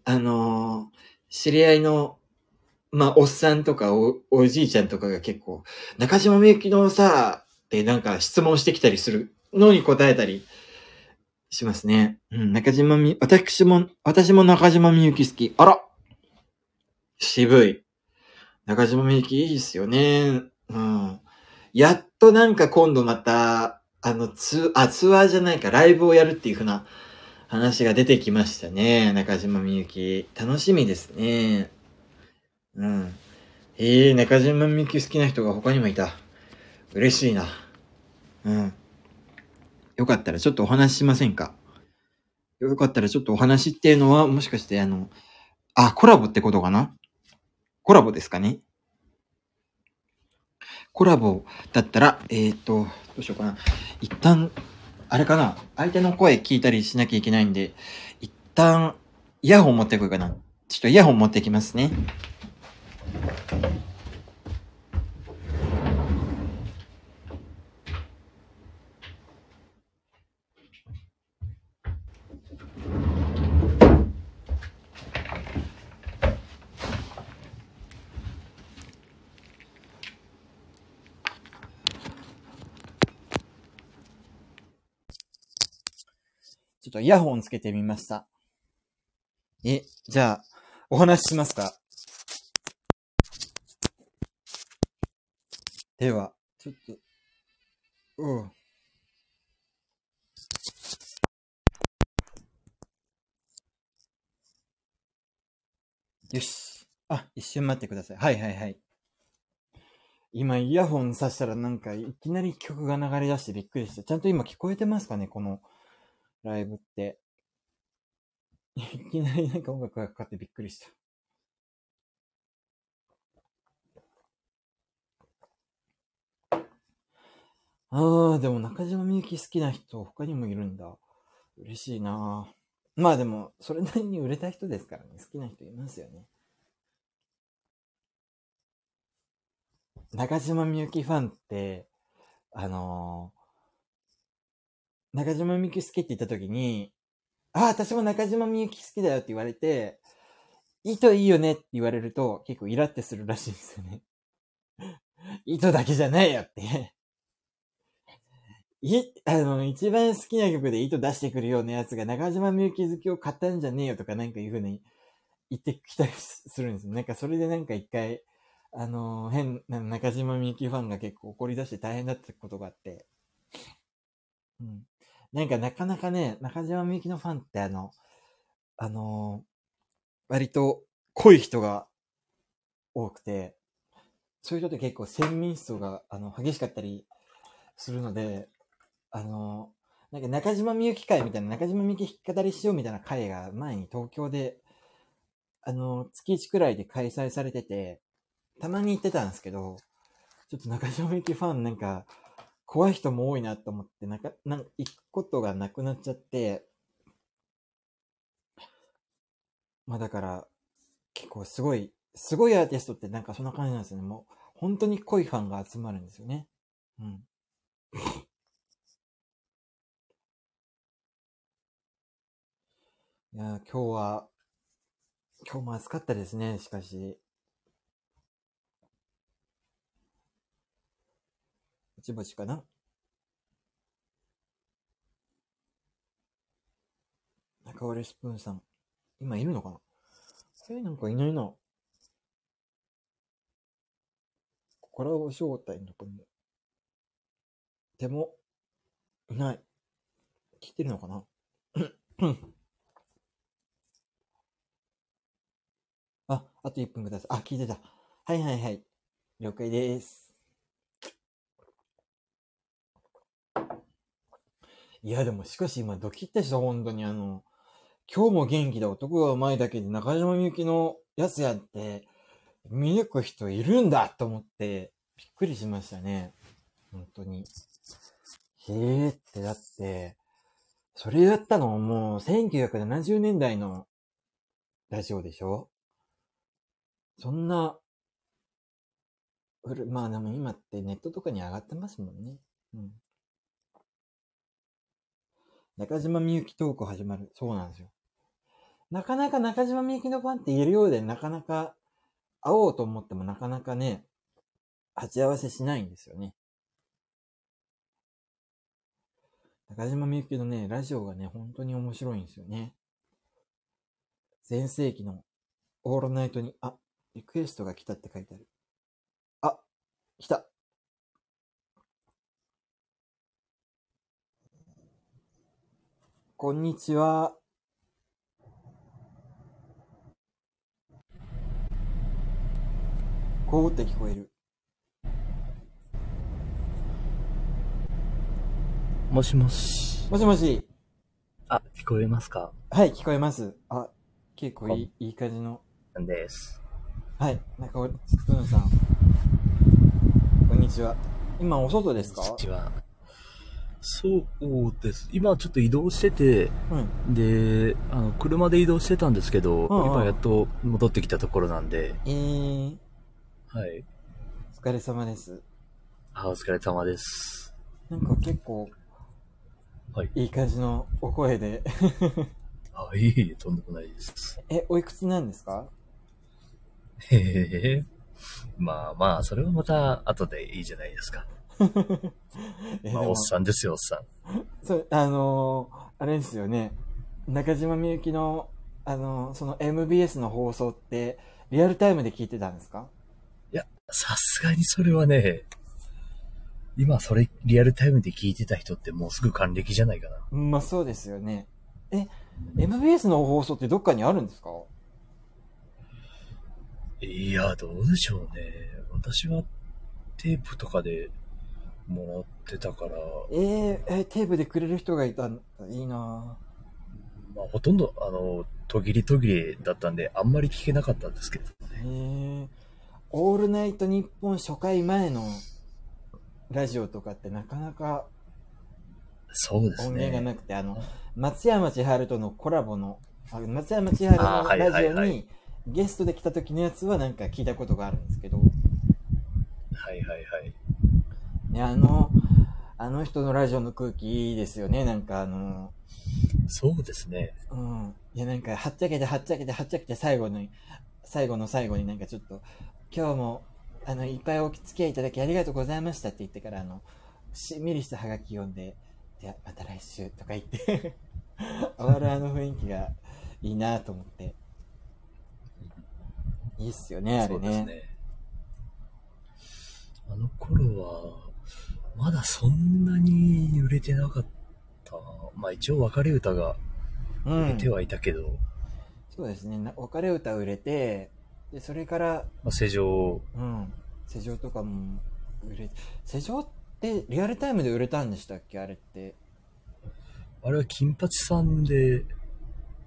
あの知り合いの、まあ、おっさんとかお、おじいちゃんとかが結構、中島みゆきのさ、で、なんか質問してきたりするのに答えたりしますね。うん、中島み、私も、私も中島みゆき好き。あら渋い。中島みゆきいいっすよね。うん。やっとなんか今度また、あの、ツあ、ツアーじゃないか、ライブをやるっていう風な話が出てきましたね。中島みゆき。楽しみですね。うん。ええー、中島みゆき好きな人が他にもいた。嬉しいな。うん。よかったらちょっとお話ししませんか？よかったらちょっとお話っていうのは、もしかしてあの、あ、コラボってことかな？コラボですかね？コラボだったら、えっ、ー、と、どうしようかな。一旦、あれかな？相手の声聞いたりしなきゃいけないんで、一旦、イヤホン持ってこようかな。ちょっとイヤホン持ってきますね。ちょっとイヤホンつけてみました。え、じゃあ、お話ししますか？では、ちょっと、うん。よし。あ、一瞬待ってください。はいはいはい。今、イヤホンさしたらなんか、いきなり曲が流れ出してびっくりした。ちゃんと今聞こえてますかね？このライブって。いきなりなんか音楽がかかってびっくりした。ああ、でも中島みゆき好きな人他にもいるんだ。嬉しいなまあでも、それなりに売れた人ですからね。好きな人いますよね。中島みゆきファンって、あの、中島みゆき好きって言った時に、あ、私も中島みゆき好きだよって言われて、糸いいよねって言われると結構イラってするらしいんですよね。糸だけじゃないよって。い、あの、一番好きな曲で糸出してくるようなやつが中島みゆき好きを買ったんじゃねえよとかなんかいう風に言ってきたりするんですよ。なんかそれでなんか一回、あの、変な中島みゆきファンが結構怒り出して大変だったことがあって。うん。なんかなかなかね、中島みゆきのファンってあの、あの割と濃い人が多くて、そういう人って結構先民思想があの激しかったりするので、あのなんか中島みゆき会みたいな、中島みゆき弾き語りしようみたいな会が前に東京で、あの、月1くらいで開催されてて、たまに行ってたんですけど、ちょっと中島みゆきファンなんか、怖い人も多いなと思って、なんか、なんか行くことがなくなっちゃって、まあだから、結構すごい、すごいアーティストってなんかそんな感じなんですよね。もう、本当に濃いファンが集まるんですよね。うん。いや、今日は、今日も暑かったですね、しかし。ぼちぼちかな中割れスプーンさん。今いるのかな？えー、なんかいないな。コラボ招待のとこに。でも、いない。聞いてるのかな？あ、あと1分ください。あ、聞いてた。はいはいはい。了解です。いや、でもしかし今ドキッとした、本当にあの、今日も元気だ、男がうまいだけで中島みゆきのやつやって、見抜く人いるんだと思って、びっくりしましたね。本当に。へえってだって、それやったのもう1970年代のラジオでしょ？そんな、まあでも今ってネットとかに上がってますもんね。うん。中島みゆきトーク始まる。そうなんですよ。なかなか中島みゆきのファンっているようで、なかなか会おうと思ってもなかなかね、鉢合わせしないんですよね。中島みゆきのね、ラジオがね、本当に面白いんですよね。前世紀のオールナイトに、あ、リクエストが来たって書いてある。あ、来た。こんにちは。こうって聞こえる。もしもし。もしもし。あ、聞こえますか？はい、聞こえます。あ、結構いい、いい感じの。なんです。はい、中尾スプーンさん。こんにちは。今、お外ですか？こんにちは。そうです。今ちょっと移動してて、うん。で、あの、車で移動してたんですけど、うんうん今やっと戻ってきたところなんで、えー、はい。お疲れ様です。あ、お疲れ様です。なんか結構、はい。いい感じのお声で。あ、いえいえ、とんでもないです。え、おいくつなんですか？へへへ。まあまあ、それはまた後でいいじゃないですか。まあ、おっさんですよ、おっさん。そう、あのーあれですよね。中島みゆきの、あのーその MBS の放送って、リアルタイムで聞いてたんですか？いや、さすがにそれはね、今それリアルタイムで聞いてた人ってもうすぐ還暦じゃないかな。まあそうですよね。え、MBS の放送ってどっかにあるんですか？いや、どうでしょうね。私はテープとかでもらってたから、えー、え、テープでくれる人がいたんいいなまあ、ほとんど、あの、途切り途切れだったんで、あんまり聞けなかったんですけどぁ。ね。へえ。オールナイトニッポン初回前のラジオとかってなかなかそうです音源がね。なくて、あの、松山千春とのコラボの、あ松山千春のラジオにゲストで来た時のやつはなんか聞いたことがあるんですけど、はいはいはい。ね、あの、あの人のラジオの空気いいですよね、なんかあの、そうですね。うん。いや、なんか、はっちゃけて、はっちゃけて、はっちゃけて、最後に、最後の最後になんかちょっと、今日も、あの、いっぱいお付き合いいただきありがとうございましたって言ってから、あの、しんみりしたハガキ読んで、では、また来週とか言って、終わるあの雰囲気がいいなと思って。いいっすよね、あれね。そうですね。あの頃は、まだそんなに売れてなかった。まあ一応別れ歌がうん売れてはいたけど、そうですね。な別れ歌売れて、で、それから、まあ、世情、うん。施錠とかも売れ、施錠ってリアルタイムで売れたんでしたっけ？あれって。あれは金八さんで、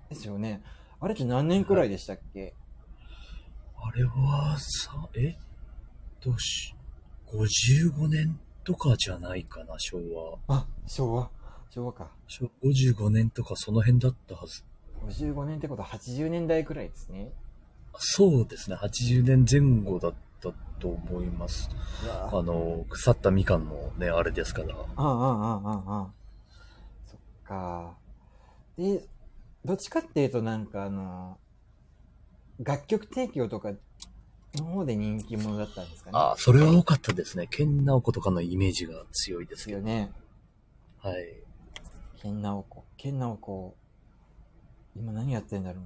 ですよね。あれって何年くらいでしたっけ、あれはさ、え？どうし、55年？とかじゃないかな、昭和。あ、昭和。昭和か。昭和55年とかその辺だったはず。55年ってことは80年代くらいですね。そうですね、80年前後だったと思います。あの、腐ったみかんのね、あれですから。ああ、ああ、ああ、ああ。そっか。で、どっちかっていうとなんかあの、楽曲提供とかの方で人気者だったんですかね。あ、それは多かったですね。ケンナオコとかのイメージが強いでですすけど。よね。はい。ケンナオコ。ケンナオコ。今何やってんだろう。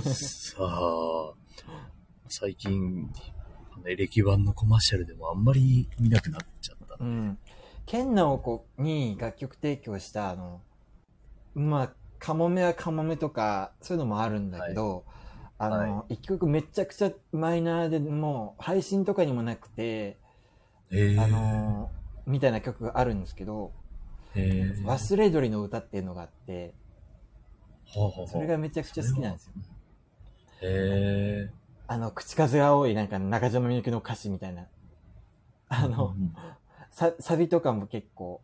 さあ、最近、エレキ版のコマーシャルでもあんまり見なくなっちゃった。うん。ケンナオコに楽曲提供した、あの、まあ、カモメはカモメとか、そういうのもあるんだけど、あの、一曲めちゃくちゃマイナーでもう配信とかにもなくて、えー、あの、みたいな曲があるんですけど、えー、忘れ鳥の歌っていうのがあって、はあはあはあ。それがめちゃくちゃ好きなんですよ。えあの、口数が多い、なんか中島みゆきの歌詞みたいな。あー、のう、んササビとかも結構、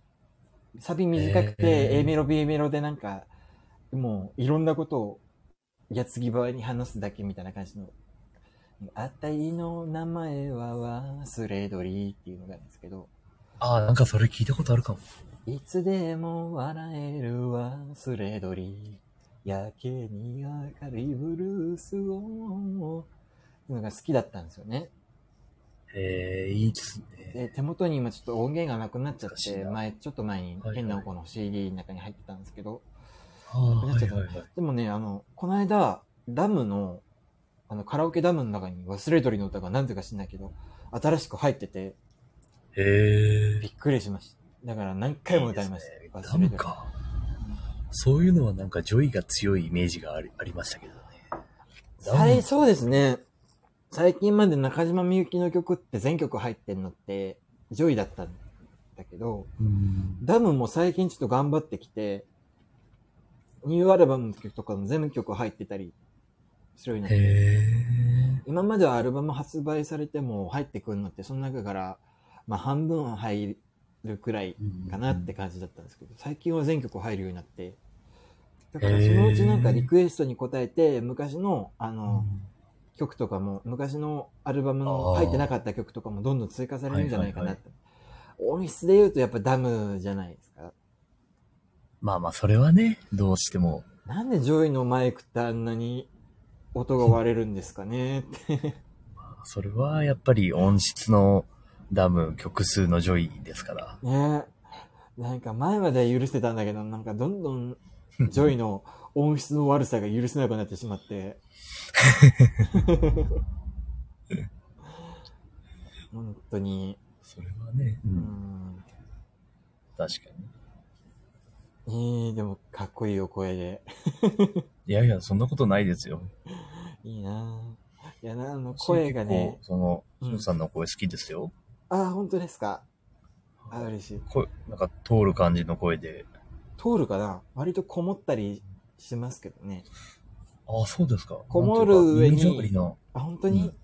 サビ短くて、へー。A メロ、B メロでなんか、もういろんなことを、矢継ぎ早に話すだけみたいな感じの、あたいの名前は忘れ鳥っていうのがあるんですけど、ああ、なんかそれ聞いたことあるかも。いつでも笑える忘れ鳥、やけに明るいブルースを、っていうのが好きだったんですよね。えー、いいですね。で、手元に今ちょっと音源がなくなっちゃって、前、ちょっと前に変な子の CD の中に入ってたんですけど、はなっちゃったいはいはい。でもね、あの、この間、ダムの、あの、カラオケダムの中に忘れ鳥の歌が何故か知んないけど、新しく入ってて、えー、びっくりしました。だから何回も歌いました。いいねかするぐらい。ダムか。そういうのはなんか JOY が強いイメージがありありましたけどね。い、そうですね。最近まで中島みゆきの曲って全曲入ってんのって、 JOY だったんだけど、うん。ダムも最近ちょっと頑張ってきて、ニューアルバムの曲とかも全部曲入ってたりするようになって。今まではアルバム発売されても入ってくるのって、その中から、まあ半分は入るくらいかなって感じだったんですけど、最近は全曲入るようになって、だからそのうちなんかリクエストに応えて、昔の、あの、曲とかも、昔のアルバムの入ってなかった曲とかもどんどん追加されるんじゃないかなって。音質で言うとやっぱダムじゃない。まあまあ、それはね、どうしても。なんで JOY のマイクってあんなに音が割れるんですかねって。それはやっぱり音質の DAM、曲数の JOY ですから。ねえ。なんか前までは許してたんだけど、なんかどんどん JOY の音質の悪さが許せなくなってしまって。本当に。それはね、う、うんん。確かえー、でもかっこいいお声で。に。いやいや、そんなことないですよ。いいなぁ。いやな、あの、声がね。その、うんしのさんの声好きですよ。あ、本当ですか？あ、嬉しい。声、なんか通る感じの声で。通るかな？割とこもったりしますけどね。ああ、そうですか。こもる上に耳障りの、あ、本当に、うん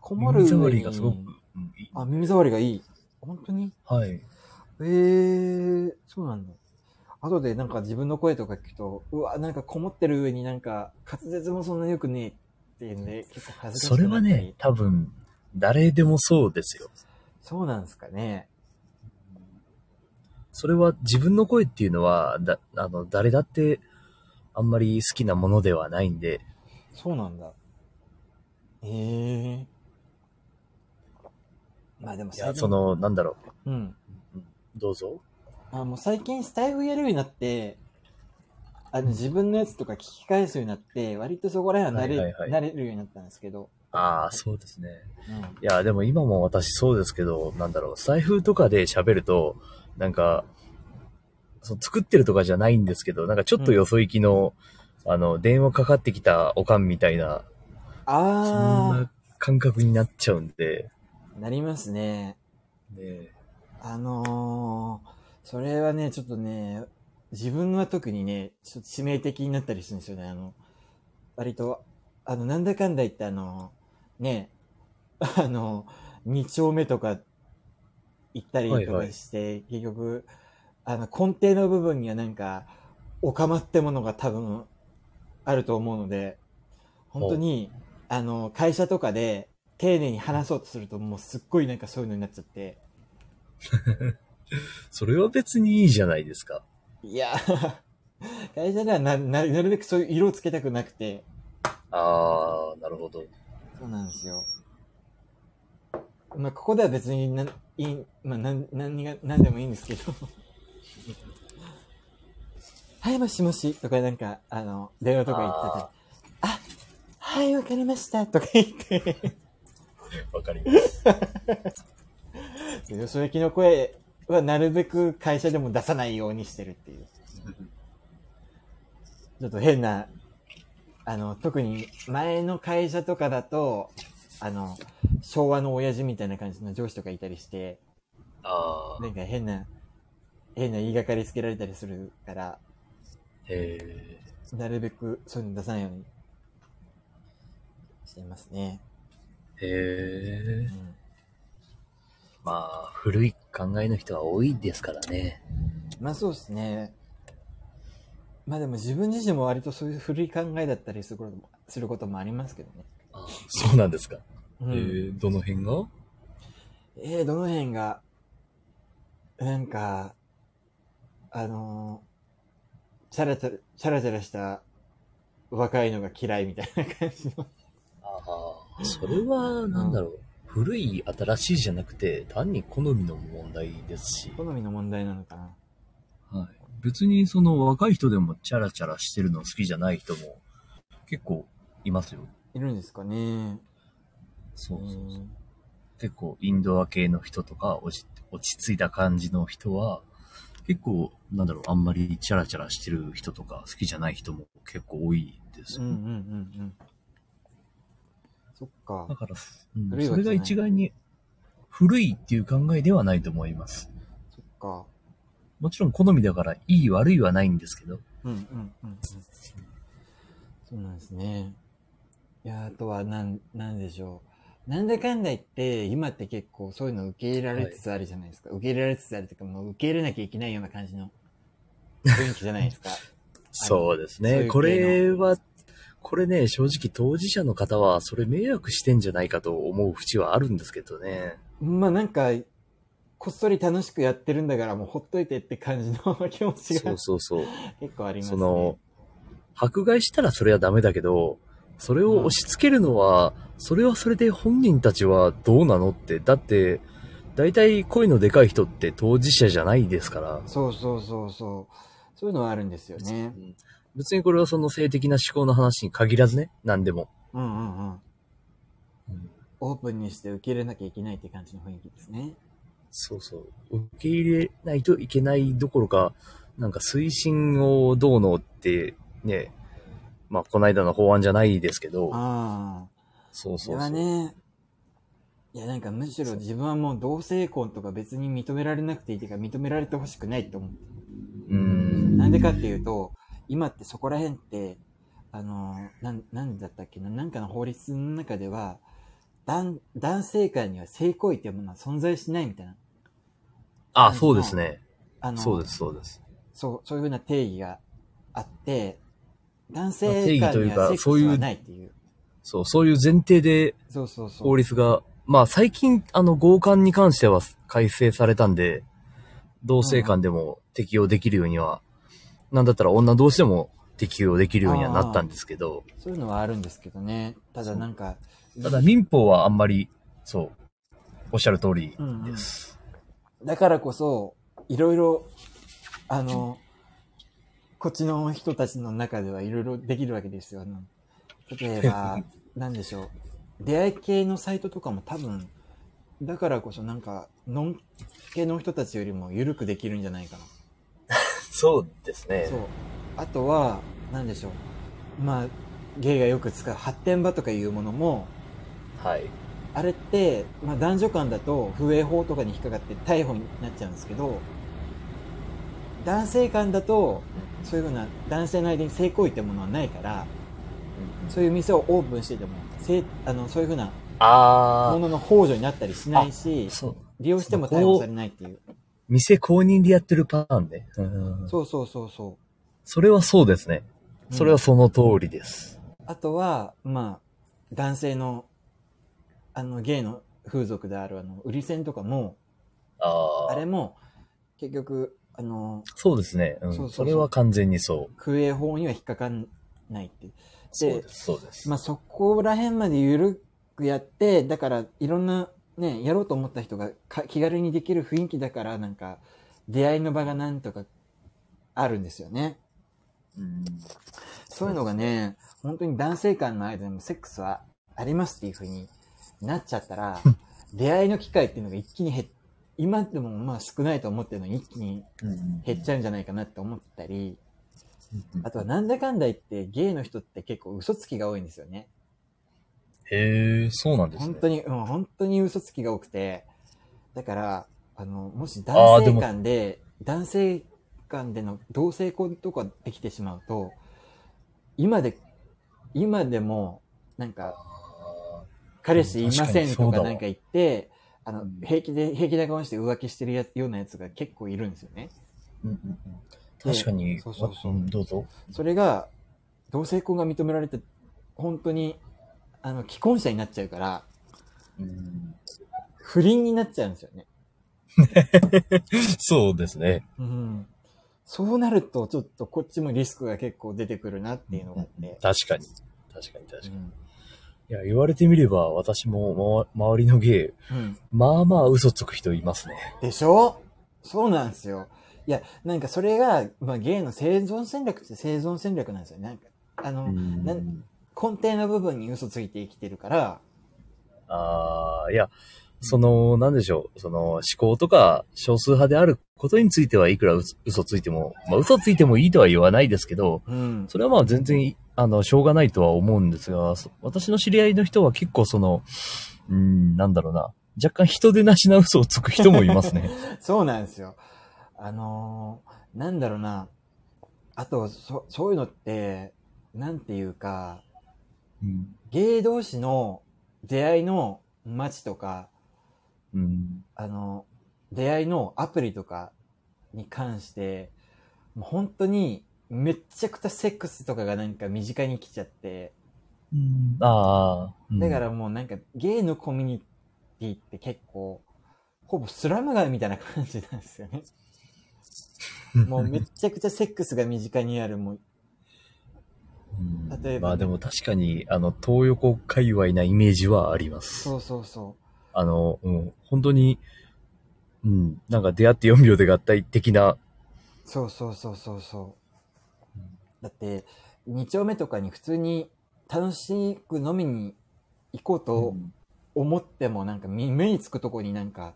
こもる耳上に。障りがすごく、うんいいあ、耳障りがいい。本当に？はい。ええー、そうなんだ。後でなんか自分の声とか聞くと、うわ、なんかこもってる上になんか滑舌もそんな良くねえっていうんで、結構恥ずかしそれはね、多分、誰でもそうですよ。そうなんですかね。それは自分の声っていうのは、だ、あの、誰だってあんまり好きなものではないんで、そうなんだ。ええまあでもいや、その、なんだろうん。う。どうぞ。あもう最近スタイフやるようになって、あの自分のやつとか聞き返すようになって、割とそこら辺は慣れ,、はいはいはい慣れるようになったんですけど。ああ、そうですね。うん。いや、でも今も私そうですけど、なんだろう、財布とかで喋ると、なんか、その作ってるとかじゃないんですけど、なんかちょっとよそ行きの、あの、電話かかってきたおかんみたいな、そんあな感覚になっちゃうんで、ー、なりますね。ねあのー、それはね、ちょっとね、自分は特にね、ちょっと致命的になったりするんですよね。あの、割と、あの、なんだかんだ言ってあの、ね、あの、二丁目とか行ったりとかして、結局、あの、根底の部分にはなんか、おかまってものが多分あると思うので、本当に、あの、会社とかで丁寧に話そうとすると、もうすっごいなんかそういうのになっちゃって、それは別にいいじゃないですか。いや、会社ではな、な、なるべくそういう色をつけたくなくて、ああ、なるほど。そうなんですよ。まあ、ここでは別になん、いい、まあ、なん、何が、何でもいいんですけど。はい、もしもし、とかなんか、あの、電話とか言ってて、あ、はい、わかりました、とか言って、わかります。よそ行きの声はなるべく会社でも出さないようにしてるっていう。ちょっと変な、あの、特に前の会社とかだと、あの、昭和の親父みたいな感じの上司とかいたりして、ああ、なんか変な、変な言いがかりつけられたりするから、へえ。なるべくそういうの出さないようにしていますね。へえ。うん、まあ、古い考えの人は多いですからね。まあそうですね。まあでも自分自身も割とそういう古い考えだったりすることもすることもありますけどね。あそうなんですか。うん、えー、どの辺が？えー、どの辺が、なんか、あのー、チャラチャラ、チャラチャラした若いのが嫌いみたいな感じの。ああ、それは、なんだろう。古い、新しいじゃなくて、単に好みの問題ですし。好みの問題なのかな。はい。別にその若い人でもチャラチャラしてるの好きじゃない人も結構いますよ。いるんですかね。そうそうそう。うん結構インドア系の人とか落ち落ち着いた感じの人は結構、なんだろう、あんまりチャラチャラしてる人とか好きじゃない人も結構多いですよ。うんうんうんうん。そっかだ。から、うんそれが一概に古いっていう考えではないと思います。そっか。もちろん好みだからいい悪いはないんですけど。うんうんうんうん。そうなんですね。いや、あとは、なん、なんでしょう。なんだかんだ言って、今って結構そういうの受け入れられつつあるじゃないですか。受け入れられつつあるというか、もう受け入れなきゃいけないような感じの雰囲気じゃないですか。そうですそういう。これは、これね、正直当事者の方はそれ迷惑してんじゃないかと思う節はあるんですけどね。まあなんか、こっそり楽しくやってるんだからもうほっといてって感じの気持ちそがうそうそう。結構ありますね。その、迫害したらそれはダメだけど、それを押し付けるのは、それはそれで本人たちはどうなのって。だって、大体声のでかい人って当事者じゃないですから。そうそうそうそう。そういうのはあるんですよねう。ん別にこれはその性的な思考の話に限らずね、何でも。うんうんうんうん。オープンにして受け入れなきゃいけないって感じの雰囲気ですね。そうそう。受け入れないといけないどころか、なんか推進をどうのって、ね、まあ、この間の法案じゃないですけど、ああ。そうそうそう。はね、いやなんかむしろ自分はもう同性婚とか別に認められなくていいっていうか認められてほしくないって思う。うーん。なんでかっていうと、今ってそこら辺って、あの、なん、なんだったっけな、なんかの法律の中では、男、男性間には性行為っていうものは存在しないみたいな。あ、そうですね。あの、そうです、そうです。そう、そういうふうな定義があって、男性定義というか間にはセックそういうスはないっていう。そう、そういう前提でそうそうそう。法律が、まあ最近、あの、強姦に関しては改正されたんで、同性間でも適用できるようには、なんだったら女同士でも適用できるようにはなったんですけど、そういうのはあるんですけどね。ただなんか、ただ民法はあんまり、そう、おっしゃる通りです。だからこそ、いろいろ、あの、こっちの人たちの中ではいろいろできるわけですよ。例えば、なんでしょう。出会い系のサイトとかも多分、だからこそなんか、のんけの人たちよりも緩くできるんじゃないかな。そうですねそう。あとは、なんでしょう。まあ、ゲイがよく使う発展場とかいうものも、はい。あれって、まあ男女間だと不衛法とかに引っかかって逮捕になっちゃうんですけど、男性間だと、そういうふうな男性の間に性行為ってものはないから、そういう店をオープンしてても、性あのそういうふうなあものの幇助になったりしないし。利用しても逮捕されないっていう。店公認でやってるパターンね。うんそうそうそうそそれはそうですね。う。それはうんその通りです。あとは、まあ、男性の、あの、ゲイの風俗である、あの、売り線とかも、ああれも、結局、あの、そうですね、うんそうそうそうそれは完全にそう。空営法には引っかかんないって。そうです、そうです。まあそこら辺まで緩くやって、だからいろんなね、やろうと思った人がか気軽にできる雰囲気だから、なんか出会いの場がなんとかあるんですよね。うんそういうのがね、本当に男性間の間でもセックスはありますっていう風になっちゃったら、出会いの機会っていうのが一気に減っ、今でもまあ少ないと思ってるのに一気に減っちゃうんじゃないかなって思ったり、あとはなんだかんだ言ってゲイの人って結構嘘つきが多いんですよね。へえ、そうなんですね。本当に、うん、本当に嘘つきが多くて、だから、あの、もし男性間で、男性間での同性婚とかできてしまうと、今で、今でも、なんか、彼氏いませんと確かなんか言って、あのうん、平気で、平気な顔して浮気してるやつようなやつが結構いるんですよね。うんうんうん。確かに、そうそうそうんどうぞ。それが、同性婚が認められて、本当に、あの、既婚者になっちゃうから、うん不倫になっちゃうんですよね。そうですね。うんそうなると、ちょっとこっちもリスクが結構出てくるなっていうのがあって。確かに。確かに確かに。うんいや、言われてみれば、私も、ま、周りのゲイ、うんまあまあ嘘つく人いますね。でしょ？そうなんですよ。いや、なんかそれが、まあ、ゲイの生存戦略って生存戦略なんですよ。なんか、あの、うんなん根底の部分に嘘ついて生きてるから、ああ、いや、その、なんでしょう、その、思考とか少数派であることについてはいくら嘘嘘ついても、まあ嘘ついてもいいとは言わないですけど、うん。それはまあ全然、あの、しょうがないとは思うんですが、そ私の知り合いの人は結構その、うん、なんだろうな、若干人でなしな嘘をつく人もいますね。そうなんですよ。あのーなんだろうな。あと、そ、そういうのって、なんていうか、うん。ゲイ同士の出会いの街とか、うん。あの、出会いのアプリとかに関して、もう本当にめっちゃくちゃセックスとかがなんか身近に来ちゃって、うん、ああ、うんだからもうなんかゲイのコミュニティって結構、ほぼスラム街みたいな感じなんですよね。もうめちゃくちゃセックスが身近にある、もう、うん例えばまあでも確かに、あの、東横界隈なイメージはあります。そうそうそあの、うん、本当に、うん、なんか出会って4秒で合体的な、う。そうそうそうそうそう。だって、2丁目とかに普通に楽しく飲みに行こうと思ってもなんか目目につくとこになんか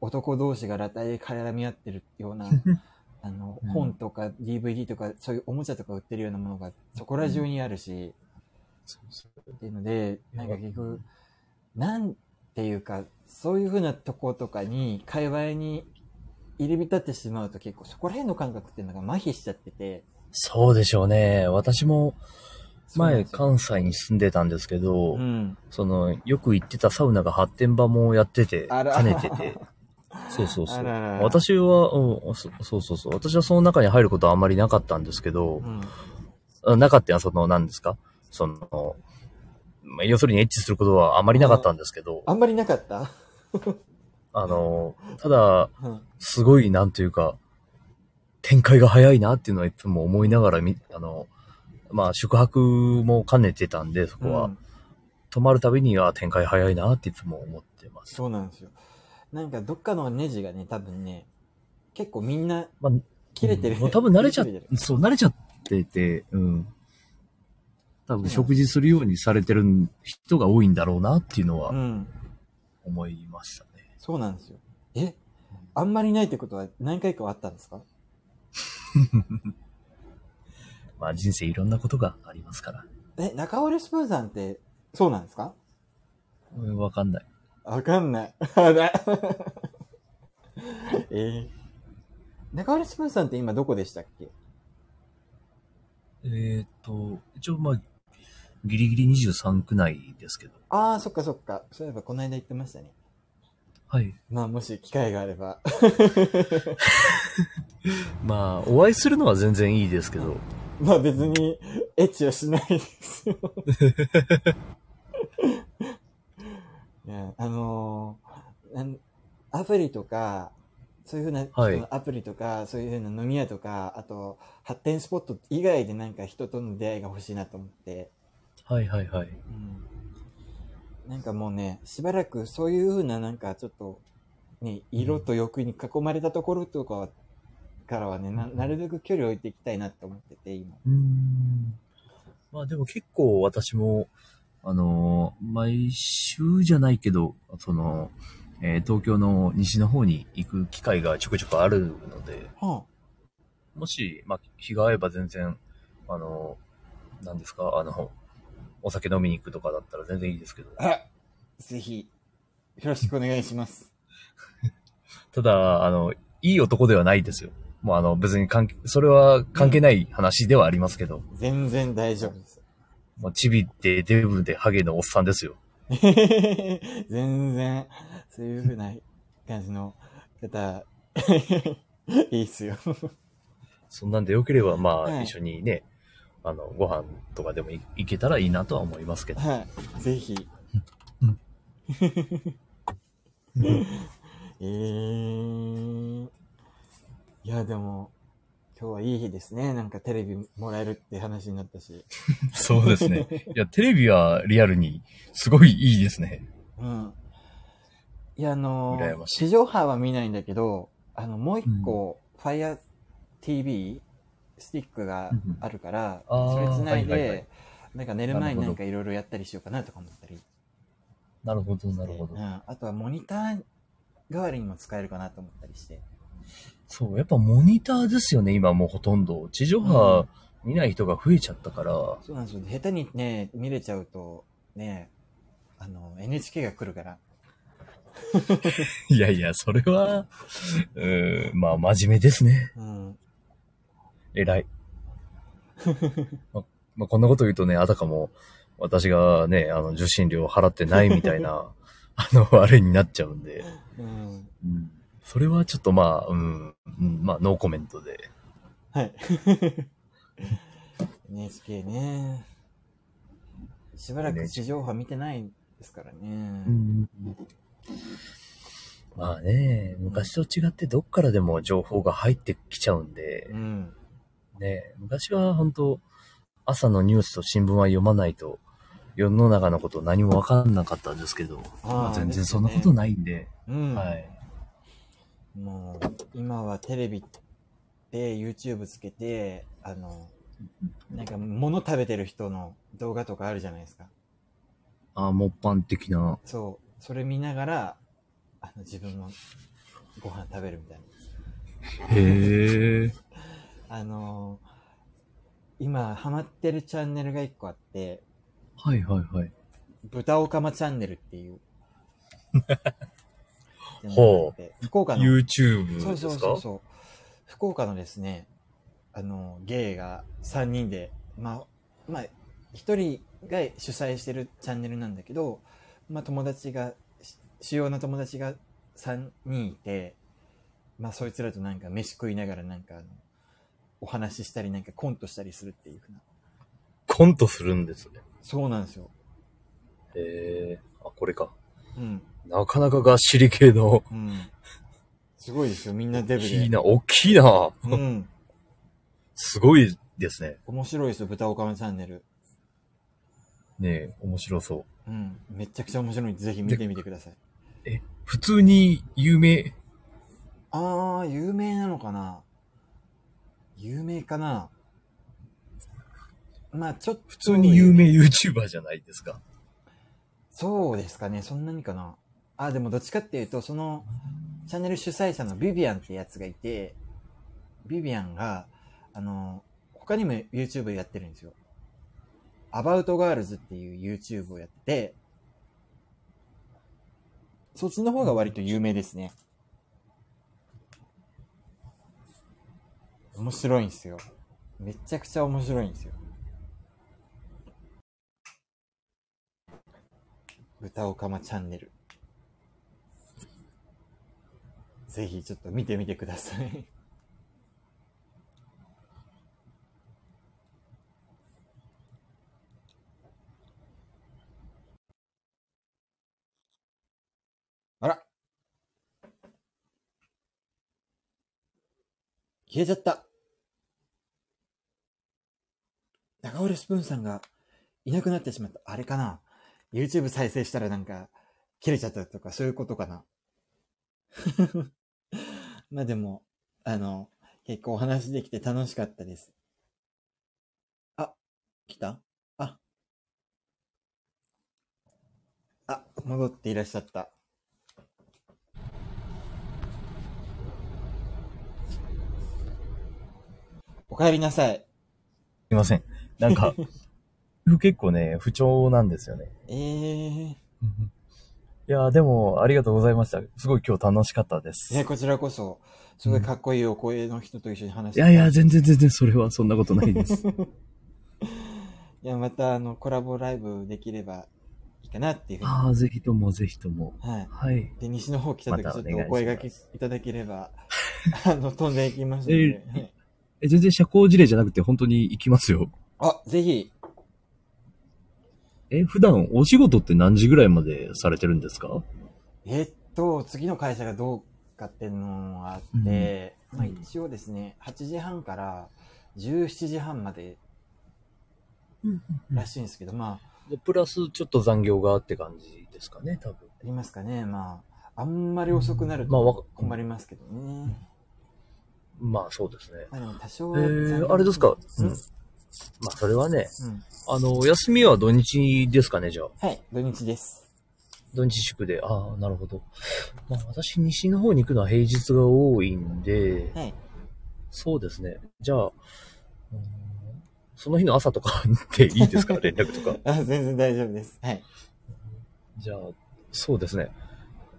男同士が裸体で絡み合ってるような あのうん。本とか DVD とかそういうおもちゃとか売ってるようなものがそこら中にあるし、っていうのでなんか結局なんていうかそういうふうなとことかに界隈に入り浸ってしまうと結構そこら辺の感覚っていうのが麻痺しちゃってて。そうでしょうね。私も前関西に住んでたんですけど、うん。その、よく行ってたサウナが発展場もやってて、兼ねてて。そうそうそう。私は、うん、そそうそうそう。私はその中に入ることはあんまりなかったんですけどう、んあなかったのはその、何ですか？その、まあ要するにエッチすることはあまりなかったんですけど、あんまりなかった、あの、ただ、うんすごい、なんというか、展開が早いなっていうのはいつも思いながらみ、あの、まあ、宿泊も兼ねてたんで、そこは。うん泊まるたびには展開早いなっていつも思ってます。そうなんですよ。なんかどっかのネジがね、多分ね、結構みんなまあ、切れてる。もう多分慣れちゃ ってるそう、慣れちゃってて、うん。多分食事するようにされてる人が多いんだろうなっていうのはうん。思いましたね。そうなんですよ。え？あんまりないってことは何回かはあったんですか？まあ人生いろんなことがありますから。え、中折スプーンさんって、そうなんですか？うんわかんない。わかんない。えー、中折スプーンさんって今どこでしたっけ？えーっと、一応まあ、ギリギリ23区内ですけど。ああ、そっかそっか。そういえばこの間言ってましたね。はい。まあもし機会があれば。まあ、お会いするのは全然いいですけど。まあ別にエッチはしないですよ。いや、あのーなんアプリとか、そういうふうな、はいアプリとか、そういうふうな飲み屋とか、あと発展スポット以外でなんか人との出会いが欲しいなと思って、はいはいはい。うん、なんかもうね、しばらくそういうふうななんかちょっと、ね、色と欲に囲まれたところとかはからはねな、なるべく距離を置いていきたいなって思ってて、今。うーん。まあでも結構私も、あのー毎週じゃないけど、その、えー東京の西の方に行く機会がちょくちょくあるので、はもし、まあ、日が合えば全然、あのー何ですか、あの、お酒飲みに行くとかだったら全然いいですけど、あ、あぜひ、よろしくお願いします。ただ、あの、いい男ではないですよ。もうあの、別に関係、それは関係ない話ではありますけど、全然大丈夫です。もうチビってデブでハゲのおっさんですよ。全然、そういう風な感じの方、いいっすよ。そんなんで良ければ、まあ、はい一緒にね、あの、ご飯とかでもい行けたらいいなとは思いますけど。はい。ぜひうん。えー。いや、でも、今日はいい日ですね。なんかテレビもらえるって話になったし。そうですね。いや、テレビはリアルに、すごいいいですね。うん。いや、あの羨ましい地上波は見ないんだけど、あの、もう一個、Fire TV スティックがあるから、うんそれ繋いで、はいはいはいなんか寝る前になんかいろいろやったりしようかなとか思ったり。なるほど、なるほどう。ん。あとはモニター代わりにも使えるかなと思ったりして。そう、やっぱモニターですよね、今もうほとんど。地上波見ない人が増えちゃったから。そうなんですよ。下手にね、見れちゃうと、ね、あの、NHK が来るから。いやいや、それは、うーん、まあ真面目ですね。うん。偉い。ままあ、こんなこと言うとね、あたかも、私がね、あの、受信料払ってないみたいな、あの、あれになっちゃうんで。うん。うん。それはちょっとまあ、うん、うんまあ、ノーコメントで。はい。NHK ね。しばらく地上波見てないですからね。うん。まあね、昔と違ってどっからでも情報が入ってきちゃうんで、うん。ね、昔は本当朝のニュースと新聞は読まないと、世の中のこと何もわかんなかったんですけど、まあ、全然そんなことないんで、うん。はい。もう、今はテレビで YouTube つけて、あの、なんか物食べてる人の動画とかあるじゃないですか。ああ、もっぱん的な。そう。それ見ながら、あの、自分もご飯食べるみたいな。へえ。あの今ハマってるチャンネルが一個あって、はいはいはい。豚オカマチャンネルっていう。ほう。福岡の。YouTube ですか？そうそうそう。福岡のですね、あの、ゲイが3人で、まあ、まあ、1人が主催してるチャンネルなんだけど、まあ友達が、し主要な友達が3人いて、まあそいつらとなんか飯食いながらなんかあの、お話ししたりなんかコントしたりするっていうふうな。コントするんですね。そうなんですよ。へえ。あ、これか。うん。なかなかがっしり系の、うん。すごいですよ、みんなデブで。大きいな、大きいな。うん。すごいですね。面白いですよ、豚オカマチャンネル。ねえ、面白そう。うん。めちゃくちゃ面白いんで、ぜひ見てみてください。え、普通に有名、あー、有名なのかな？有名かな？まあちょっと。普通に有名 YouTuber じゃないですか。そうですかね、そんなにかな。あ、でもどっちかっていうと、その、チャンネル主催者のビビアンってやつがいて、ビビアンが、あの、他にも YouTube やってるんですよ。アバウトガールズっていう YouTube をやってて、そっちの方が割と有名ですね。面白いんですよ。めちゃくちゃ面白いんですよ。歌おかまチャンネル。ぜひちょっと見てみてください。あら消えちゃった中折スプーンさんがいなくなってしまった。あれかな ?YouTube 再生したらなんか、切れちゃったとか、そういうことかな。まあでも、あの、結構お話できて楽しかったです。あ、来た？あ。あ、戻っていらっしゃった。お帰りなさい。すいません。なんか、結構ね、不調なんですよね。えー。いやーでも、ありがとうございました。すごい今日楽しかったです。え、こちらこそ、すごいかっこいいお声の人と一緒に話していやいや、全然全然それはそんなことないです。いや、また、あの、コラボライブできればいいかなっていうう。ああ、ぜひともぜひとも。はい。はい。で、西の方来た時、ちょっとお声掛けいただければ、あの、飛んでいきますので。えはいえ、全然社交辞令じゃなくて本当に行きますよ。あ、ぜひ、え、普段お仕事って何時ぐらいまでされてるんですか？えっと、次の会社がどうかっていうのがあって、まあ一応ですね、8時半から17時半までらしいんですけど、まあ、プラスちょっと残業がって感じですかね、多分。ありますかね。まあ、あんまり遅くなると困りますけどね。まあそうですね。まあでも多少えー、あれですか？ううんん。まあそれはね、うん。あの、休みは土日ですかね、じゃあ。はい、土日です。土日祝で、ああ、なるほど。まあ私、西の方に行くのは平日が多いんで、はい。そうですね。じゃあ、うーんその日の朝とかっていいですか？連絡とか。あ、全然大丈夫です。はい。じゃあ、そうですね。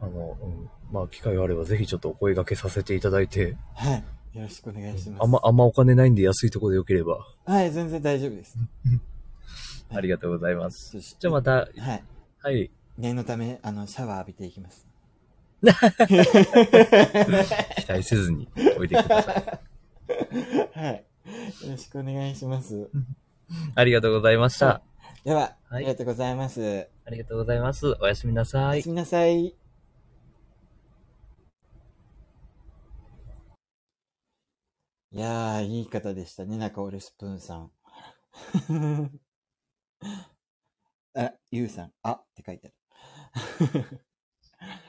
あの、うん、まあ機会があればぜひちょっとお声掛けさせていただいて、はい。よろしくお願いします。あんま、あんまお金ないんで安いところでよければ。はい、全然大丈夫です。ありがとうございます。じゃあまた、はい。はい。念のため、あの、シャワー浴びていきます。期待せずにおいでください。はい。よろしくお願いします。ありがとうございました。では、はいありがとうございます。ありがとうございます。おやすみなおさいやす。みなさい。いやー、いい方でしたね、中折スプーンさん。あ、ゆうさん、あって書いてある。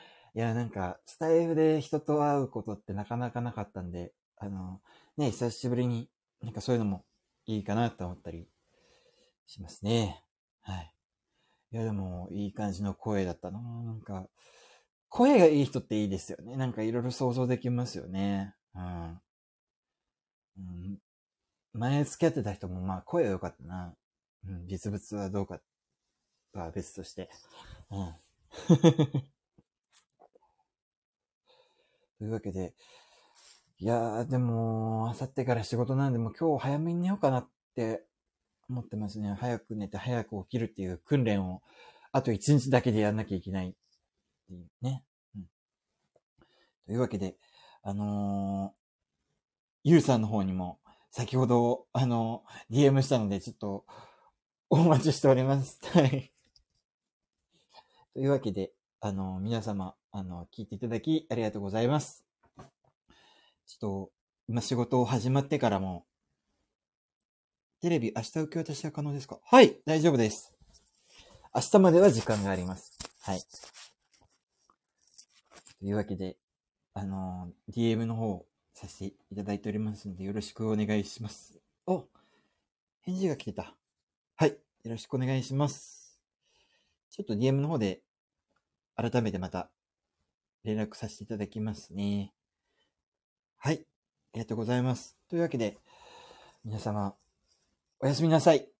いや、なんか、スタイフで人と会うことってなかなかなかったんで、あの、ね、久しぶりになんかそういうのもいいかなと思ったりしますね。はい。いや、でも、いい感じの声だったな。なんか、声がいい人っていいですよね。なんかいろいろ想像できますよね。うん。うん、前付き合ってた人も、まあ、声は良かったな。うん、実物はどうかは別として。うん。というわけで、いやー、でも、あさってから仕事なんで、もう今日早めに寝ようかなって思ってますね。早く寝て早く起きるっていう訓練を、あと一日だけでやんなきゃいけないっていうね。うん。というわけで、あのー、ゆうさんの方にも、先ほど、あの、DM したので、ちょっと、お待ちしております。はい。というわけで、あの、皆様、あの、聞いていただき、ありがとうございます。ちょっと、今仕事を始まってからも、テレビ明日受け渡しは可能ですか？はい、大丈夫です。明日までは時間があります。はい。というわけで、あの、DM の方させていただいておりますので、よろしくお願いします。お返事が来てた。はい。よろしくお願いします。ちょっと DM の方で、改めてまた、連絡させていただきますね。はい。ありがとうございます。というわけで、皆様、おやすみなさい。